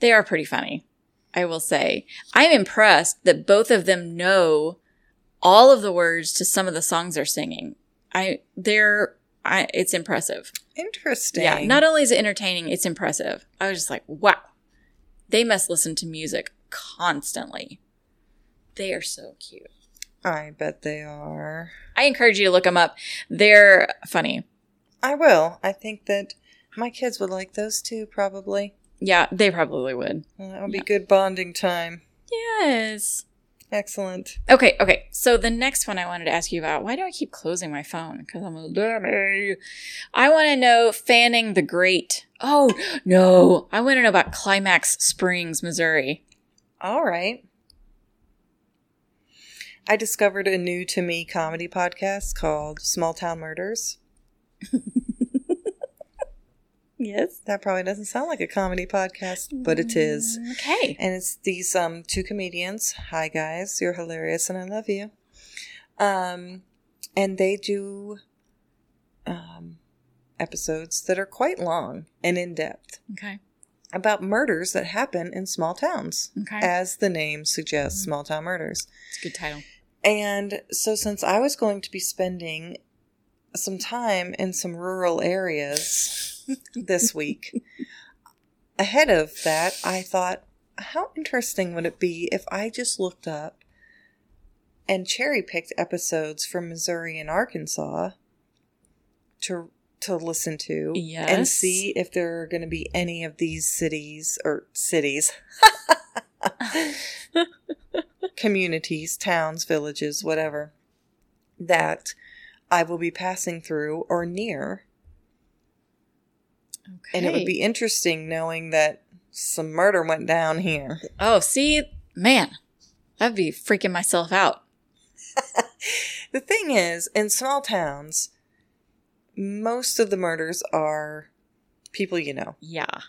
they are pretty funny, I will say. I'm impressed that both of them know all of the words to some of the songs they're singing. I, they're, I, it's impressive. Interesting. Yeah. Not only is it entertaining, it's impressive. I was just like, wow, they must listen to music constantly. They are so cute. I bet they are. I encourage you to look them up. They're funny. I will. I think that my kids would like those too, probably. Yeah, they probably would. Well, that would be good bonding time. Yes. Excellent. Okay, okay. So the next one I wanted to ask you about, why do I keep closing my phone? Because I'm a dummy. I want to know Fanning the Great. Oh, (gasps) no. I want to know about Climax Springs, Missouri. All right. I discovered a new to me comedy podcast called Small Town Murders. (laughs) Yes. That probably doesn't sound like a comedy podcast, but it is. Okay. And it's these um two comedians. Hi guys, you're hilarious and I love you. Um and they do um episodes that are quite long and in depth Okay. about murders that happen in small towns. Okay. As the name suggests, small town murders. It's a good title. And so, since I was going to be spending some time in some rural areas this week, ahead of that, I thought, how interesting would it be if I just looked up and cherry picked episodes from Missouri and Arkansas to to listen to and see if there are going to be any of these cities or cities (laughs) communities, towns, villages, whatever, that I will be passing through or near. Okay. And it would be interesting knowing that some murder went down here. Oh, see, man, I'd be freaking myself out. (laughs) The thing is, in small towns, most of the murders are people you know. Yeah.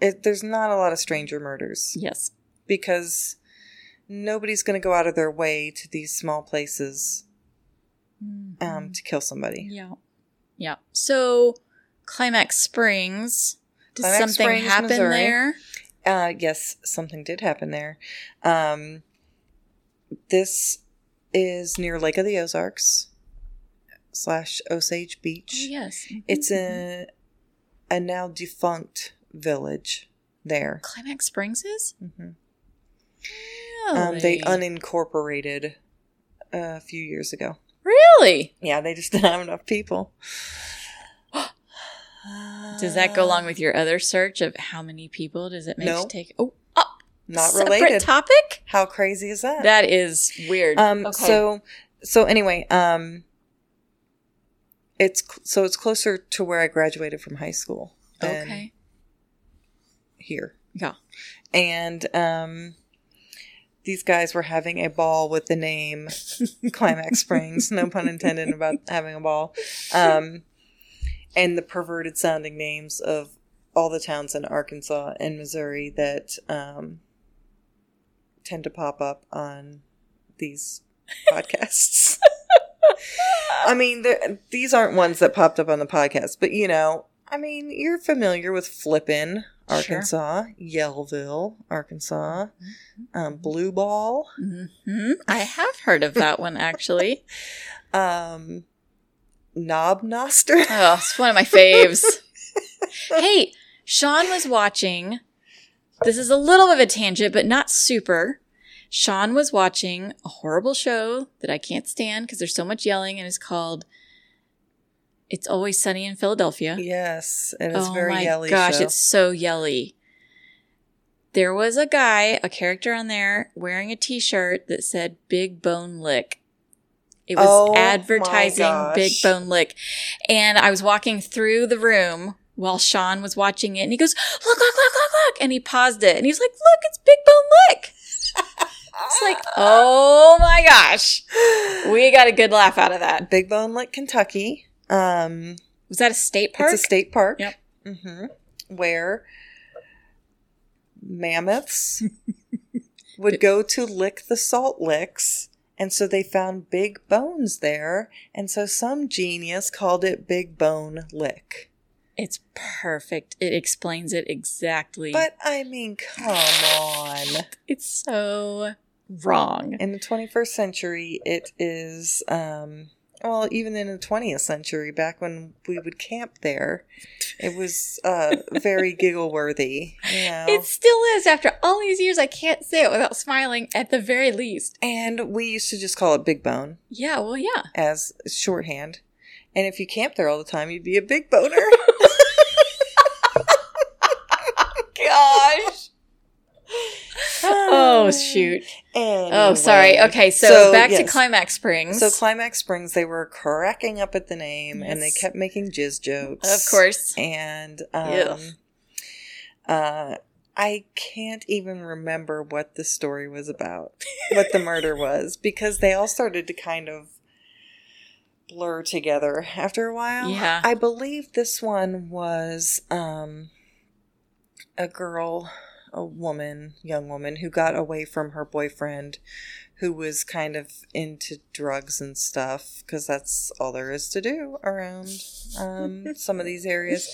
It, there's not a lot of stranger murders Yes. because nobody's going to go out of their way to these small places um, to kill somebody. Yeah. Yeah. So, Climax Springs. Did Climax something Springs, happen Missouri. there? Uh, yes, something did happen there. Um, this is near Lake of the Ozarks slash Osage Beach. Oh, yes. It's a a now defunct village there. Climax Springs is? Mm-hmm. Really? Um, they unincorporated a few years ago. really? Yeah, they just didn't have enough people. Does that go along with your other search of how many people does it make No. to take? Oh, oh Not separate related. topic? How crazy is that? That is weird. Um. Okay. So. So anyway. Um. It's cl- so it's closer to where I graduated from high school okay. here, Yeah. and um, these guys were having a ball with the name (laughs) Climax Springs. No pun intended about having a ball. Um, and the perverted sounding names of all the towns in Arkansas and Missouri that um, tend to pop up on these (laughs) podcasts. I mean, these aren't ones that popped up on the podcast, but you know, I mean, you're familiar with Flippin, Arkansas, Yellville, Arkansas, um, Blue Ball, hmm I have heard of that one actually. (laughs) um, Knob Noster. Oh, it's one of my faves. (laughs) hey, Sean was watching. This is a little bit of a tangent, but not super. Sean was watching a horrible show that I can't stand because there's so much yelling, and it's called "It's Always Sunny in Philadelphia." Yes, and it's oh very my yelly. gosh, show. it's so yelly. There was a guy, a character on there, wearing a T-shirt that said "Big Bone Lick." It was Oh advertising Big. Bone Lick, and I was walking through the room while Sean was watching it, and he goes, "Look, look, look, look, look!" And he paused it, and he was like, "Look, it's Big Bone Lick." It's like, (laughs) oh my gosh, we got a good laugh out of that. Big Bone Lick, Kentucky. Um, Was that a state park? It's a state park. Yep. hmm Where mammoths (laughs) would go to lick the salt licks. And so they found big bones there. And so some genius called it Big Bone Lick. It's perfect. It explains it exactly. But I mean, come on. it's so wrong. In the 21st century, it is, um, well, even in the 20th century, back when we would camp there, it was uh, very (laughs) giggle worthy. You know? It still is. After all these years, I can't say it without smiling at the very least. And we used to just call it Big Bone Yeah, well, yeah. as shorthand. And if you camped there all the time, you'd be a big boner. (laughs) Oh, shoot. Oh, sorry. Okay, so, back to. Climax Springs. So Climax Springs, they were cracking up at the name, and they kept making jizz jokes. of course. And um, uh, I can't even remember what the story was about, what the murder (laughs) was, because they all started to kind of blur together after a while. Yeah. I believe this one was um, a girl, a woman, young woman, who got away from her boyfriend. Who was kind of into drugs and stuff because that's all there is to do around um, (laughs) some of these areas.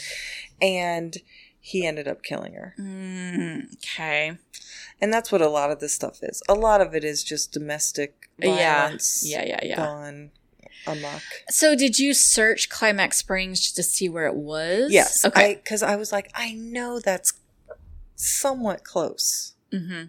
And he ended up killing her. Mm, okay. And that's what a lot of this stuff is. A lot of it is just domestic Yeah. violence Yeah, yeah, yeah. gone amok. So, did you search Climax Springs just to see where it was? Yes. Okay. Because I, was like, I know that's somewhat close. Mm-hmm.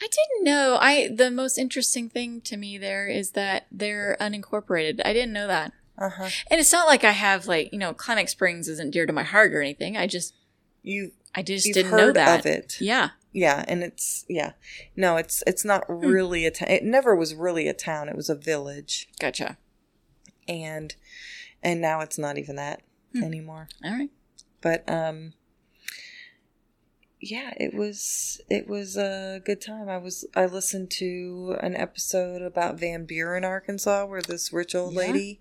I didn't know. I the most interesting thing to me there is that they're unincorporated. I didn't know that. Uh huh. And it's not like I have like you know Climax Springs isn't dear to my heart or anything. I just You I just didn't know that. of it. Yeah. Yeah, and it's yeah. No, it's it's not Hmm. really a town. It never was really a town. It was a village, Gotcha. and and now it's not even that Hmm. anymore. All right. but um yeah it was it was a good time i was i listened to an episode about van buren arkansas where this rich old Yeah. lady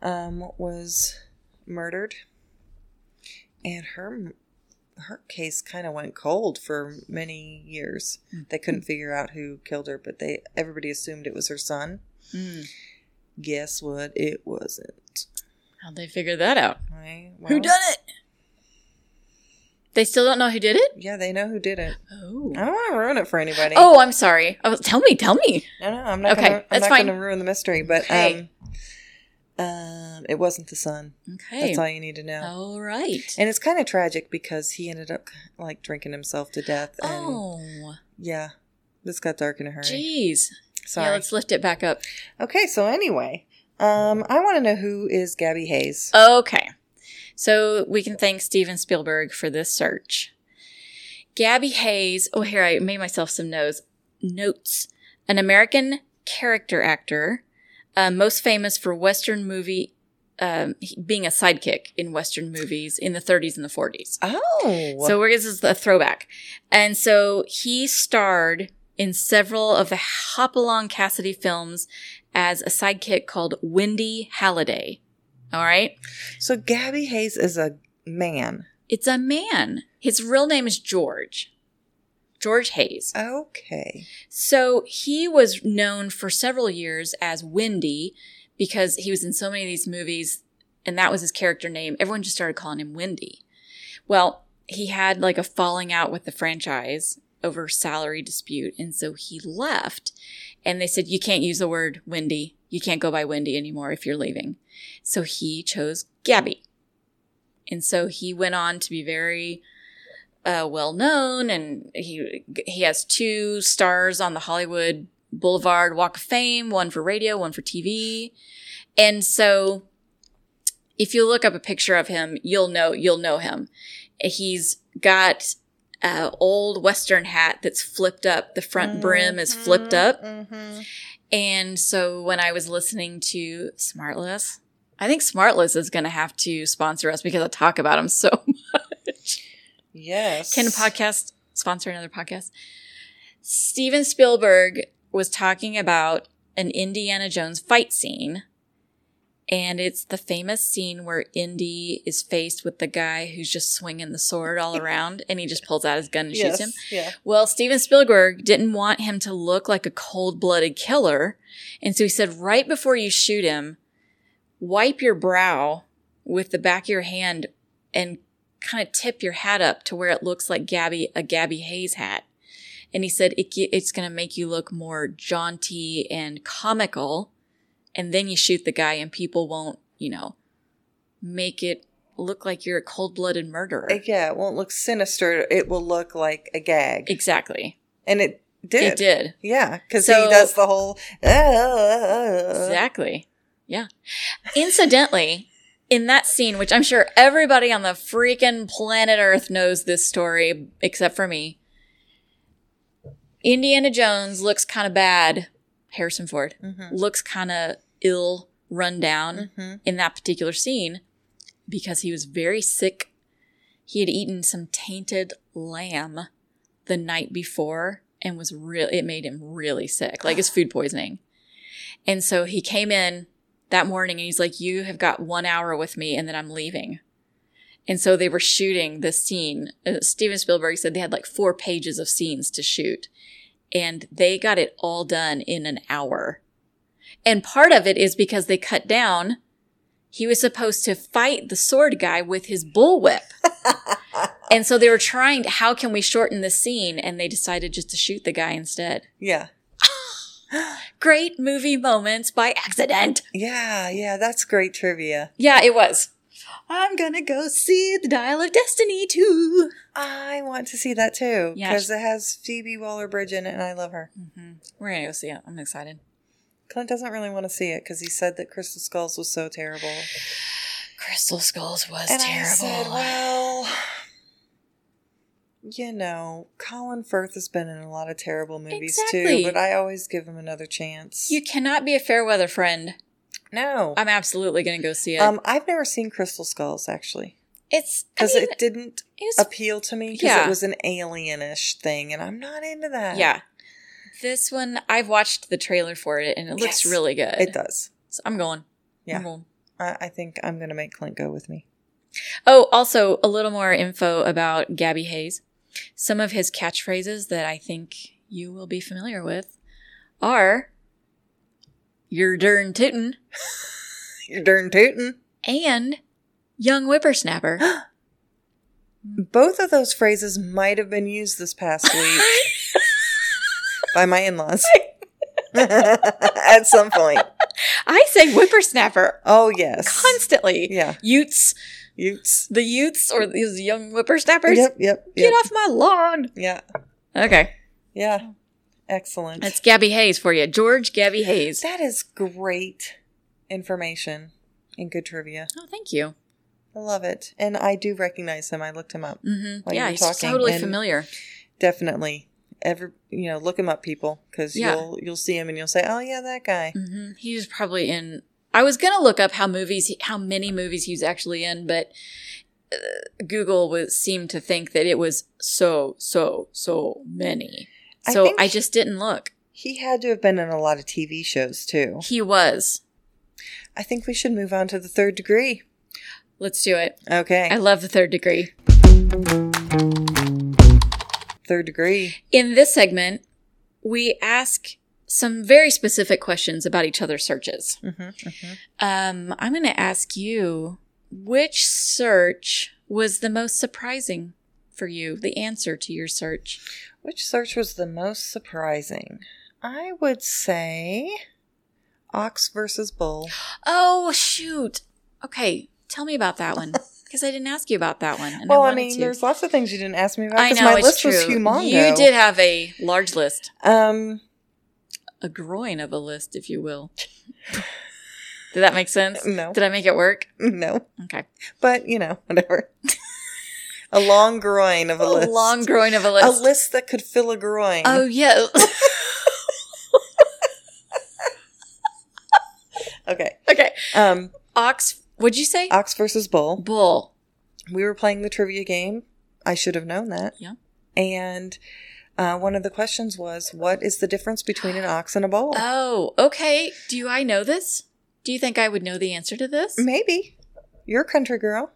um was murdered and her her case kind of went cold for many years they couldn't figure out who killed her but they everybody assumed it was her son Mm. guess what it wasn't How'd they figure that out? right who done it? They still don't know who did it. yeah they know who did it Oh. I don't want to ruin it for anybody. Oh, I'm sorry. Oh, tell me. Tell me. no, no, I'm not. Okay, gonna, I'm that's not fine. going to ruin the mystery. But Okay. um, um, it wasn't the son. Okay. That's all you need to know. All right. And it's kind of tragic because he ended up like drinking himself to death. And oh, yeah, this got dark in a hurry. jeez. Sorry. Yeah, let's lift it back up. okay, so anyway, um, I want to know who is Gabby Hayes. Okay. So we can thank Steven Spielberg for this search. Gabby Hayes, oh, here I made myself some notes. Notes. An American character actor, uh, most famous for Western movie, um, being a sidekick in Western movies in the 30s and the 40s. Oh, So we're, this is a throwback. And so he starred in several of the Hopalong Cassidy films as a sidekick called Windy Halliday. All right. so Gabby Hayes is a man. It's a man. His real name is George. George Hayes. Okay. So he was known for several years as Windy because he was in so many of these movies and that was his character name. Everyone just started calling him Windy. Well, he had like a falling out with the franchise over salary dispute and so he left and they said you can't use the word Windy. You can't go by Windy anymore if you're leaving. So he chose Gabby. And so he went on to be very uh, well known, and he he has two stars on the Hollywood Boulevard Walk of Fame, one for radio, one for TV, and so if you look up a picture of him, you'll know you'll know him. He's got a old Western hat that's flipped up. The front brim is flipped up. Mm-hmm. And so when I was listening to Smartless, I think Smartless is going to have to sponsor us because I talk about them so (laughs) much. Yes. Can a podcast sponsor another podcast? Steven Spielberg was talking about an Indiana Jones fight scene. And it's the famous scene where Indy is faced with the guy who's just swinging the sword all (laughs) around and he just pulls out his gun and yes. shoots him. Yeah. Well, Steven Spielberg didn't want him to look like a cold blooded killer. And so he said, right before you shoot him, wipe your brow with the back of your hand and kind of tip your hat up to where it looks like Gabby, a Gabby Hayes hat. And he said, it, it's going to make you look more jaunty and comical. And then you shoot the guy and people won't, you know, make it look like you're a cold blooded murderer. Yeah, it won't look sinister. It will look like a gag. Exactly. And it did. It did. Yeah, because So- he does the whole. Exactly. Yeah. Incidentally, in that scene, which I'm sure everybody on the freaking planet Earth knows this story except for me, Indiana Jones looks kind of bad. Harrison Ford Mhm. looks kind of ill, run down Mhm. in that particular scene because he was very sick. He had eaten some tainted lamb the night before and was real it made him really sick, like it's (gasps) food poisoning. And so he came in that morning and he's like, You have got one hour with me and then I'm leaving. And so they were shooting this scene. Uh, Steven Spielberg said they had like four pages of scenes to shoot. And they got it all done in an hour. And part of it is because they cut down. He was supposed to fight the sword guy with his bullwhip. (laughs) and so they were trying, to, how can we shorten the scene? And they decided just to shoot the guy instead. Yeah. (gasps) Great movie moments by accident. Yeah, yeah, that's great trivia. Yeah, it was. I'm gonna go see the Dial of Destiny too. I want to see that too. Yeah. Because it has Phoebe Waller Bridge in it and I love her. Mm-hmm. We're gonna go see it. I'm excited. Clint doesn't really want to see it because he said that Crystal Skulls was so terrible. (sighs) Crystal Skulls was and terrible. I said, well, you know, Colin Firth has been in a lot of terrible movies Exactly. too, but I always give him another chance. you cannot be a fair weather friend. No. I'm absolutely gonna go see it. Um, I've never seen Crystal Skulls actually it's I because mean, it didn't it was appeal to me because Yeah. it was an alienish thing, and I'm not into that. yeah. This one I've watched the trailer for it and it looks Yes, really good. it does. So I'm going. Yeah. I'm going. I, I think I'm gonna make Clint go with me. Oh, also a little more info about Gabby Hayes. Some of his catchphrases that I think you will be familiar with are "You're darn tootin'" (laughs) You're darn tootin'. and "Young whippersnapper." (gasps) Both of those phrases might have been used this past week (laughs) by my in-laws (laughs) at some point. I say whippersnapper Oh yes, constantly. yeah. Utes, Utes. the Utes, or these young whippersnappers. Yep, yep, Get yep. off my lawn. Yeah, Okay, yeah. Excellent. that's Gabby Hayes for you, George Gabby Hayes. that is great information and good trivia. Oh, thank you. I love it, and I do recognize him. I looked him up. hmm Yeah, he's talking, totally and- familiar. Definitely, ever you know, look him up, people, because Yeah. you'll you'll see him and you'll say, "Oh yeah, that guy." hmm He was probably in. I was gonna look up how movies, how many movies he was actually in, but uh, Google was seemed to think that it was so, so, so many. I So think- I just didn't look. He had to have been in a lot of TV shows too. He was. I think we should move on to the third degree. Let's do it. Okay, I love the third degree. third degree. In this segment, we ask some very specific questions about each other's searches. Mm-hmm, Um, I'm going to ask you which search was the most surprising for you, the answer to your search? Which search was the most surprising? I would say ox versus bull. Oh, shoot. Okay, tell me about that one. (laughs) Because I didn't ask you about that one. And well, I, wanted mean, to. there's lots of things you didn't ask me about I because know my it's list true. was humongo. You did have a large list, Um, a groin of a list, if you will. Did that make sense? no, Did I make it work? no, Okay. but you know, whatever. (laughs) a long groin of a, list. A list. long groin of a list. A list. list that could fill a groin. Oh yeah. (laughs) Okay. okay. Um, Ox. What'd you say? ox versus bull. Bull. We were playing the trivia game. I should have known that. Yeah. And uh, one of the questions was, "What is the difference between an ox and a bull?" Oh, okay. Do I know this? Do you think I would know the answer to this? Maybe. You're a country girl.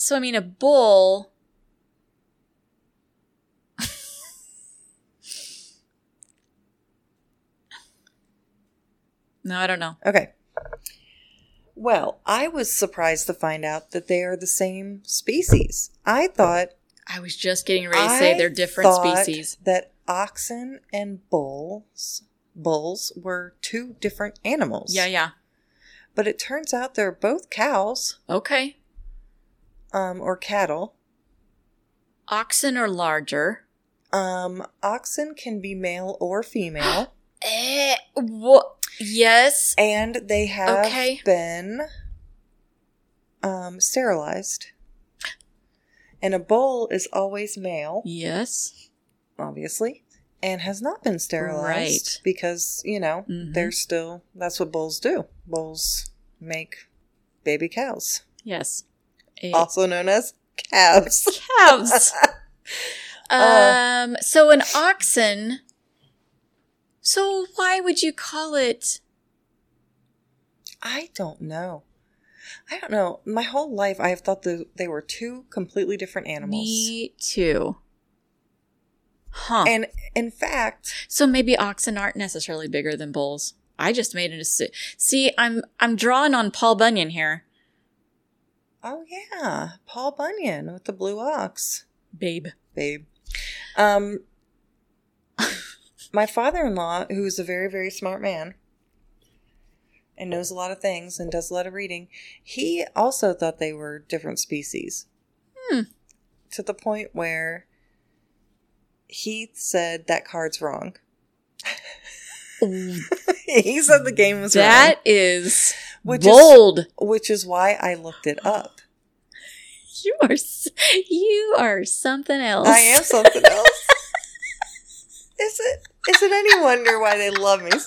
So I mean, a bull. (laughs) no, I don't know. Okay. Well, I was surprised to find out that they are the same species. I thought I was just getting ready to say I they're different thought species. That oxen and bulls bulls were two different animals. Yeah, yeah. But it turns out they're both cows, Okay. Um, or cattle. Oxen are larger. Um, oxen can be male or female, (gasps) Eh, what? Yes. and they have Okay. been um, sterilized. And a bull is always male, Yes. obviously, and has not been sterilized Right. because, you know, Mhm. they're still, that's what bulls do. Bulls make baby cows, Yes. Also known as calves. (laughs) calves. (laughs) Uh. um. So an oxen. So why would you call it? I don't know. I don't know. My whole life, I have thought that they were two completely different animals. Me too. Huh. And in fact, so maybe oxen aren't necessarily bigger than bulls. I just made it. A, see, I'm I'm drawing on Paul Bunyan here, oh yeah, Paul Bunyan with the blue ox, babe. babe. Um, my father-in-law, who is a very very smart man and knows a lot of things and does a lot of reading, he also thought they were different species. Hmm. To the point where he said that card's wrong. (laughs) he said the game was wrong. That is Which is- bold. which is why I looked it up. (laughs) you are you are something else. I am something (laughs) else. is it? Is it any wonder why they love me so much?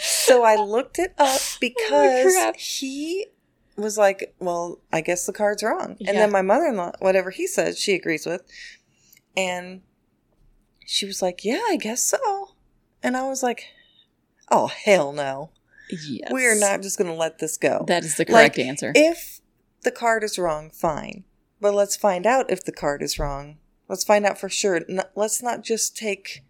So I looked it up (laughs) because crap. he was like, "Well, I guess the card's wrong." Yeah. And then my mother-in-law, whatever he said, she agrees with, and she was like, "Yeah, I guess so." And I was like, "Oh hell no! Yes. We are not just going to let this go." That is the correct Like, answer. If the card is wrong, fine. But let's find out if the card is wrong. Let's find out for sure. N- let's not just take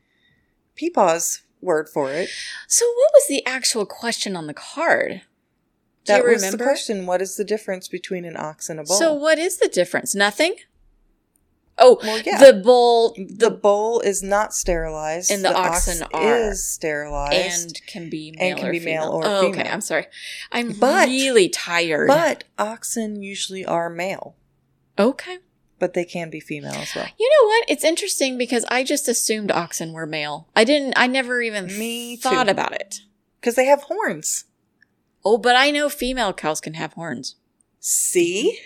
Peepaw's word for it. so, what was the actual question on the card? Do That was remember? the question. What is the difference between an ox and a bull? So, what is the difference? Nothing. Oh, Well, yeah. the bull the bull is not sterilized, And the ox oxen are. is sterilized. and can be male And can or be male or oh, Okay, female. I'm sorry. I'm But- really tired. but oxen usually are male, okay. but they can be female as well. You know what? It's interesting because I just assumed oxen were male. I didn't. I never even Me thought too. about it. Because they have horns. Oh, but I know female cows can have horns. See?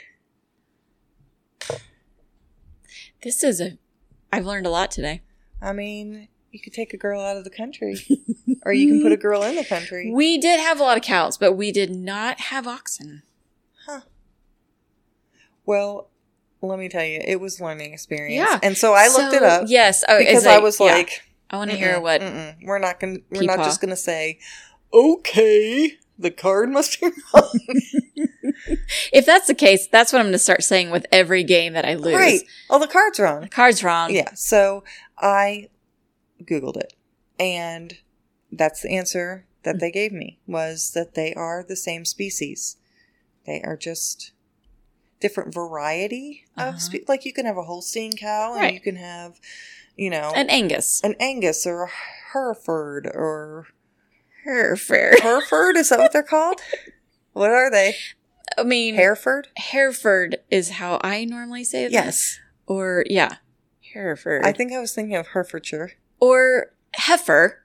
This is a. I've learned a lot today. I mean, you could take a girl out of the country, or you can put a (laughs) girl in the country. We did have a lot of cows, but we did not have oxen. Huh. Well, let me tell you, it was learning experience. Yeah. and so I looked it up Yes. Oh, because is I was yeah. like, I want to hear what. mm-mm, we're not gonna, we're not just gonna say, okay, the card must be wrong. (laughs) (laughs) If that's the case, that's what I'm going to start saying with every game that I lose. right? Oh, the card's The wrong. card's wrong. Yeah. So I googled it, and that's the answer that they gave me was that they are the same species. They are just different variety Uh-huh. of spe- like you can have a Holstein cow and Right. you can have, you know, An Angus. an Angus or a Hereford or Hereford. (laughs) Hereford. Is that what they're called? What are they? I mean, Hereford? Hereford is how I normally say that. Yes. Or yeah, Hereford. I think I was thinking of Herefordshire. or heifer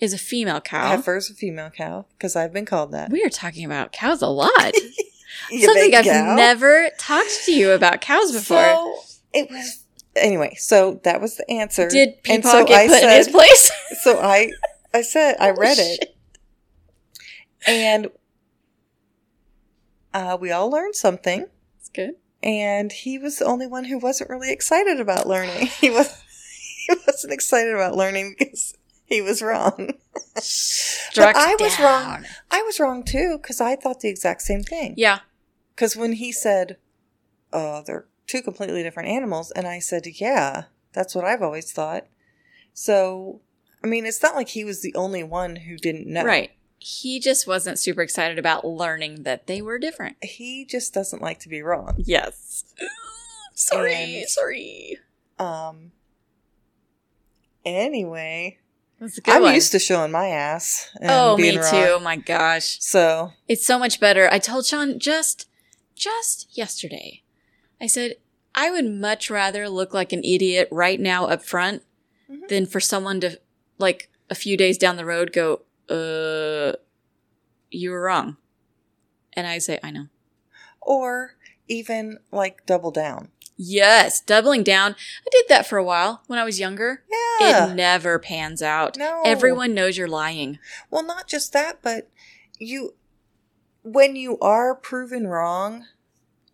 is a female cow. Heifer is a female cow because I've been called that. We are talking about cows a lot. (laughs) Something I've cow. never talked to you about cows before. So it was anyway. So that was the answer. Did Peepaw so get I put in said- his place? (laughs) So I, I said I read Oh, it, and uh, we all learned something. It's good. And he was the only one who wasn't really excited about learning. He was (laughs) he wasn't excited about learning because he was wrong. Struck I was down. wrong. I was wrong too because I thought the exact same thing. Yeah. Because when he said, "Oh, they're two completely different animals," and I said, "Yeah, that's what I've always thought." So, I mean, it's not like he was the only one who didn't know. Right. He just wasn't super excited about learning that they were different. He just doesn't like to be wrong. Yes. (gasps) sorry. And- sorry. Um. Anyway, That's a good I'm one. used to showing my ass. And oh, me being too. Oh my gosh. So It's so much better. I told Sean just just yesterday. I said I would much rather look like an idiot right now up front Mhm. than for someone to like a few days down the road go, "Uh, you were wrong." And I say, "I know." or even like double down. Yes, doubling down. I did that for a while when I was younger. Yeah. It never pans out. No. Everyone knows you're lying. Well, not just that, but you, when you are proven wrong,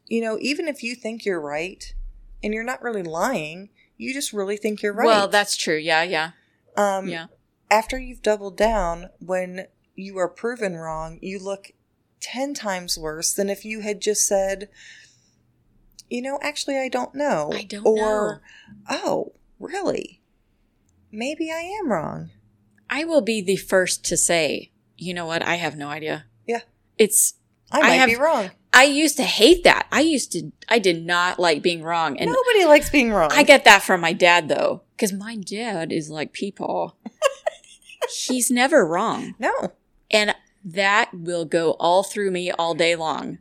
you know, even if you think you're right and you're not really lying, you just really think you're right. Well, that's true. Yeah, yeah. um, yeah. After you've doubled down, when you are proven wrong, you look 10 times worse than if you had just said, you know, actually, I don't know. I don't or, oh, really? Maybe I am wrong. I will be the first to say, you know what? I have no idea. Yeah. It's I I might have- be wrong. I used to hate that. I used to I did not like being wrong. And Nobody likes being wrong. I get that from my dad though. Because my dad is like people. He's never wrong. (laughs) no. And that will go all through me all day long.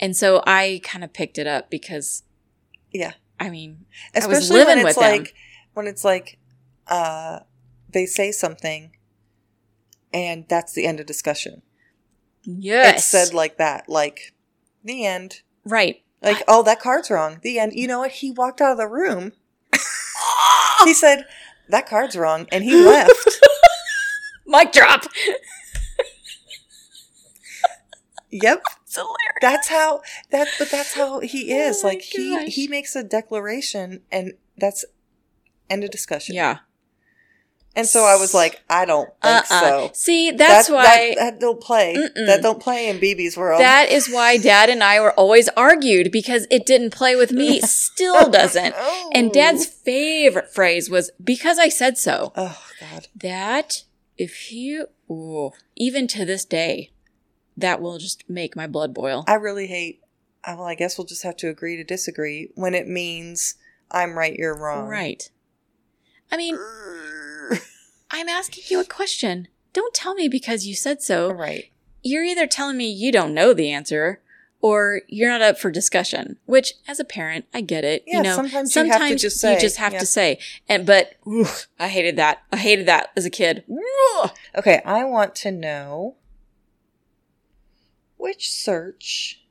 And so I kind of picked it up because Yeah. I mean I especially living when it's with them. like when it's like uh they say something and that's the end of discussion yes. it's said like that like the end right. like oh that card's wrong the end you know what he walked out of the room (laughs) he said that card's wrong and he (laughs) left Mic drop. yep (laughs) It's hilarious. that's how that but that's how he oh is Oh like he he makes a declaration and that's end of discussion Yeah. and so i was like i don't think Uh-uh. so See, that's that, why that, that don't play. Mm-mm. That don't play in BB's world. That is why dad and I were always argued because it didn't play with me. (laughs) Still doesn't. Oh. And dad's favorite phrase was because I said so. Oh God. That if you ooh, even to this day, that will just make my blood boil. I really hate. Well, I guess we'll just have to agree to disagree when it means I'm right, you're wrong. Right. I mean, I'm asking you a question. Don't tell me because you said so. right. You're either telling me you don't know the answer or you're not up for discussion, which as a parent, I get it. Yeah, you know, sometimes you have to just say, you just have yeah. to say. And but oof, I hated that. I hated that as a kid. Okay, I want to know which search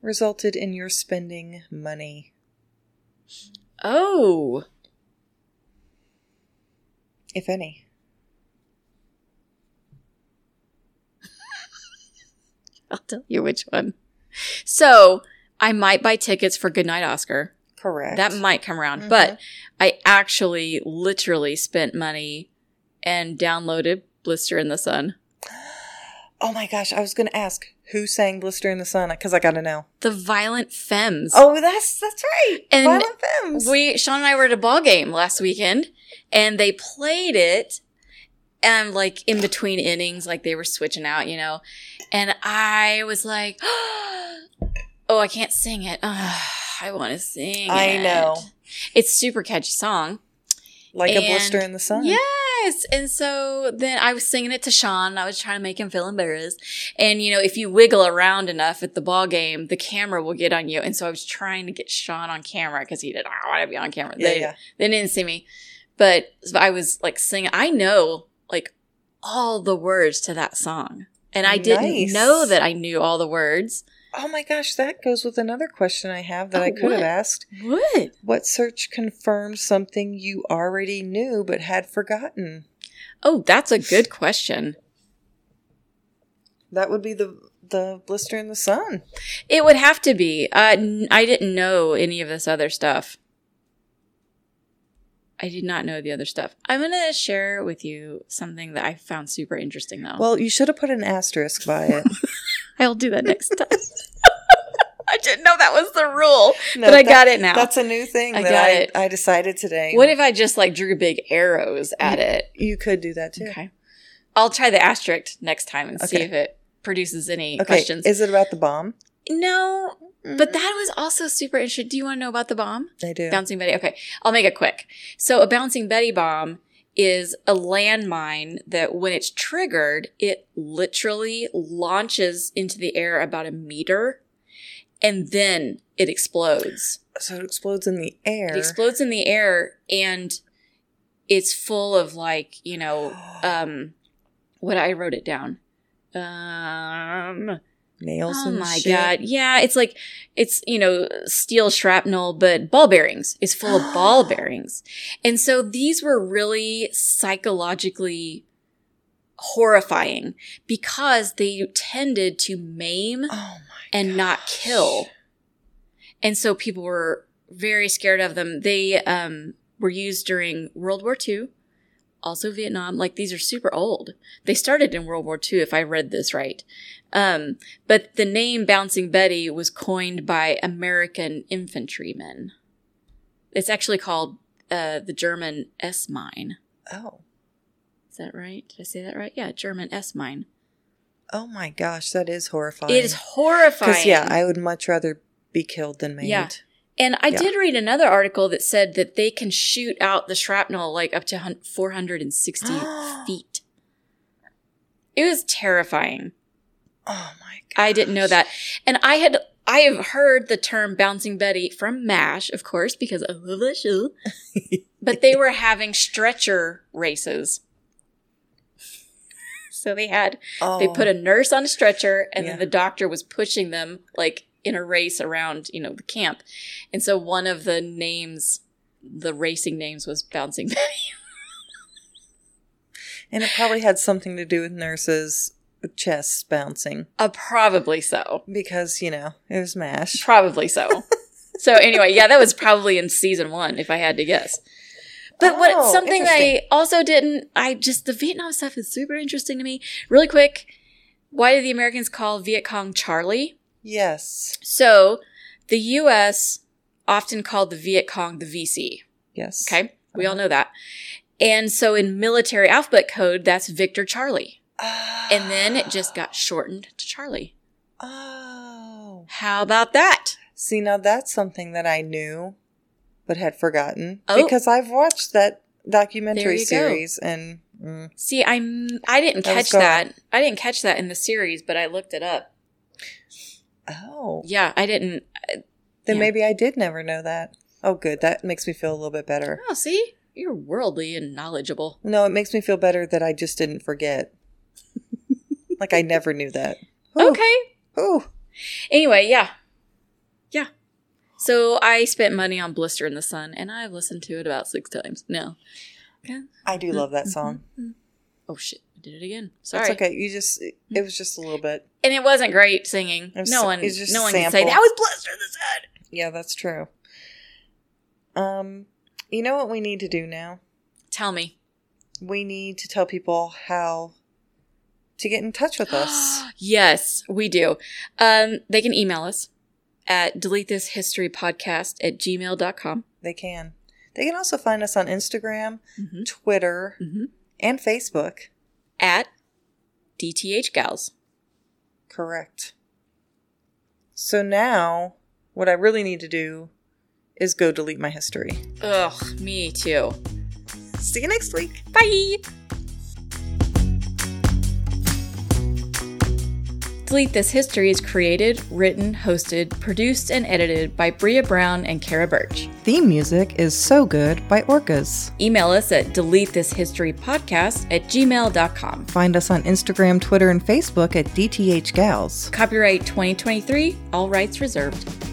resulted in your spending money. Oh, if any. (laughs) I'll tell you which one. So I might buy tickets for Goodnight Oscar. Correct. That might come around. Mhm. But I actually literally spent money and downloaded Blister in the Sun. Oh my gosh, I was going to ask who sang "Blister in the Sun" because I got to know. The Violent Femmes. Oh, that's that's right. And Violent Femmes. We Sean and I were at a ball game last weekend and they played it and like in between innings, like they were switching out, you know. And I was like, (gasps) Oh, I can't sing it. Ugh, (sighs) I want to sing I it. know. It's super catchy song. like a blister in the sun. Yes. And so then I was singing it to Sean. I was trying to make him feel embarrassed. And you know, if you wiggle around enough at the ball game, the camera will get on you. And so I was trying to get Sean on camera because he did, I want to be on camera. Yeah, they, yeah. they didn't see me. But I was like singing. I know like all the words to that song. And I didn't know that I knew all the words. Oh my gosh, that goes with another question I have that Oh, I could what? have asked. What? What search confirms something you already knew but had forgotten? Oh, that's a good question. That would be the the blister in the sun. It would have to be. Uh, I didn't know any of this other stuff. I did not know the other stuff. I'm going to share with you something that I found super interesting, though. Well, you should have put an asterisk by it. (laughs) I'll do that next time. (laughs) I didn't know that was the rule, No, but I that- got it now. That's a new thing I that I, it. I decided today. what if I just like drew big arrows at it? you could do that too? Okay. I'll try the asterisk next time and see if it produces any Okay, questions. is it about the bomb? no, but that was also super interesting. Do you want to know about the bomb? I do. Bouncing Betty. Okay, I'll make it quick. So a bouncing Betty bomb is a landmine that when it's triggered, it literally launches into the air about a meter and then it explodes. so it explodes in the air. It explodes in the air and it's full of like, you know, (gasps) um what I wrote it down. Um Nails Oh my shit. god. Yeah, it's like it's, you know, steel shrapnel, but ball bearings. It's full of ball (gasps) bearings. And so these were really psychologically horrifying because they tended to maim Oh and not kill. And so people were very scared of them. They um, were used during World War II, also Vietnam. Like these are super old. They started in World War II, if I read this right. Um, but the name Bouncing Betty was coined by American infantrymen. It's actually called uh, the German S mine. Oh. Is that right? Did I say that right? Yeah, German S mine. Oh my gosh, that is horrifying. It is horrifying. Because yeah, I would much rather be killed than maimed. Yeah. And I Yeah. did read another article that said that they can shoot out the shrapnel like up to 460 (gasps) feet. It was terrifying. Oh my god. I didn't know that. And I had I have heard the term bouncing Betty from MASH, of course, because I love that show. but they were having stretcher races. So they had Oh. they put a oh. nurse on a stretcher and Yeah. then the doctor was pushing them like in a race around you know the camp and so one of the names the racing names was bouncing (laughs) betty And it probably had something to do with nurses' chests bouncing. uh, probably so Because, you know, it was MASH. probably so (laughs) so anyway yeah that was probably in season one if i had to guess but Oh, what something i also didn't i just the vietnam stuff is super interesting to me really quick why do the americans call viet cong charlie Yes. so the us often called the viet cong the vc Yes. Okay. We all know that. And so in military alphabet code, that's Victor Charlie. And then it just got shortened to Charlie. Oh. How about that? See, now that's something that I knew but had forgotten. Oh. Because I've watched that documentary you go. series and. Mm, See, I'm I didn't catch that. I didn't catch that in the series, but I looked it up. oh. Yeah, I didn't. Then Yeah. maybe I did never know that. Oh, good. That makes me feel a little bit better. Oh, see? You're worldly and knowledgeable. No, it makes me feel better that I just didn't forget. Like I never knew that. Ooh, Okay. Ooh. Anyway, yeah. Yeah. So I spent money on Blister in the Sun and I've listened to it about six times. No. Okay. I do love that song. Mm-hmm. Mm-hmm. Mm-hmm. Oh shit. I did it again. Sorry. That's okay. You just it was just a little bit. And it wasn't great singing. Was- no one, just no one can say that was Blister in the Sun. Yeah, that's true. Um, you know what we need to do now? Tell me. We need to tell people how to get in touch with us. (gasps) yes, we do. Um, they can email us at delete this history podcast at gmail.com. They can. They can also find us on Instagram, Mhm. Twitter, Mhm. and Facebook. At DTH Gals. Correct. So now, what I really need to do is go delete my history. Ugh, me too. See you next week. Bye. Delete This History is created, written, hosted, produced, and edited by Brea Brown and Cara Birch. Theme music is So Good by Orcas. Email us at deletethishistorypodcast this history podcast at gmail.com. Find us on Instagram, Twitter, and Facebook at DTH Gals. Copyright 2023, all rights reserved.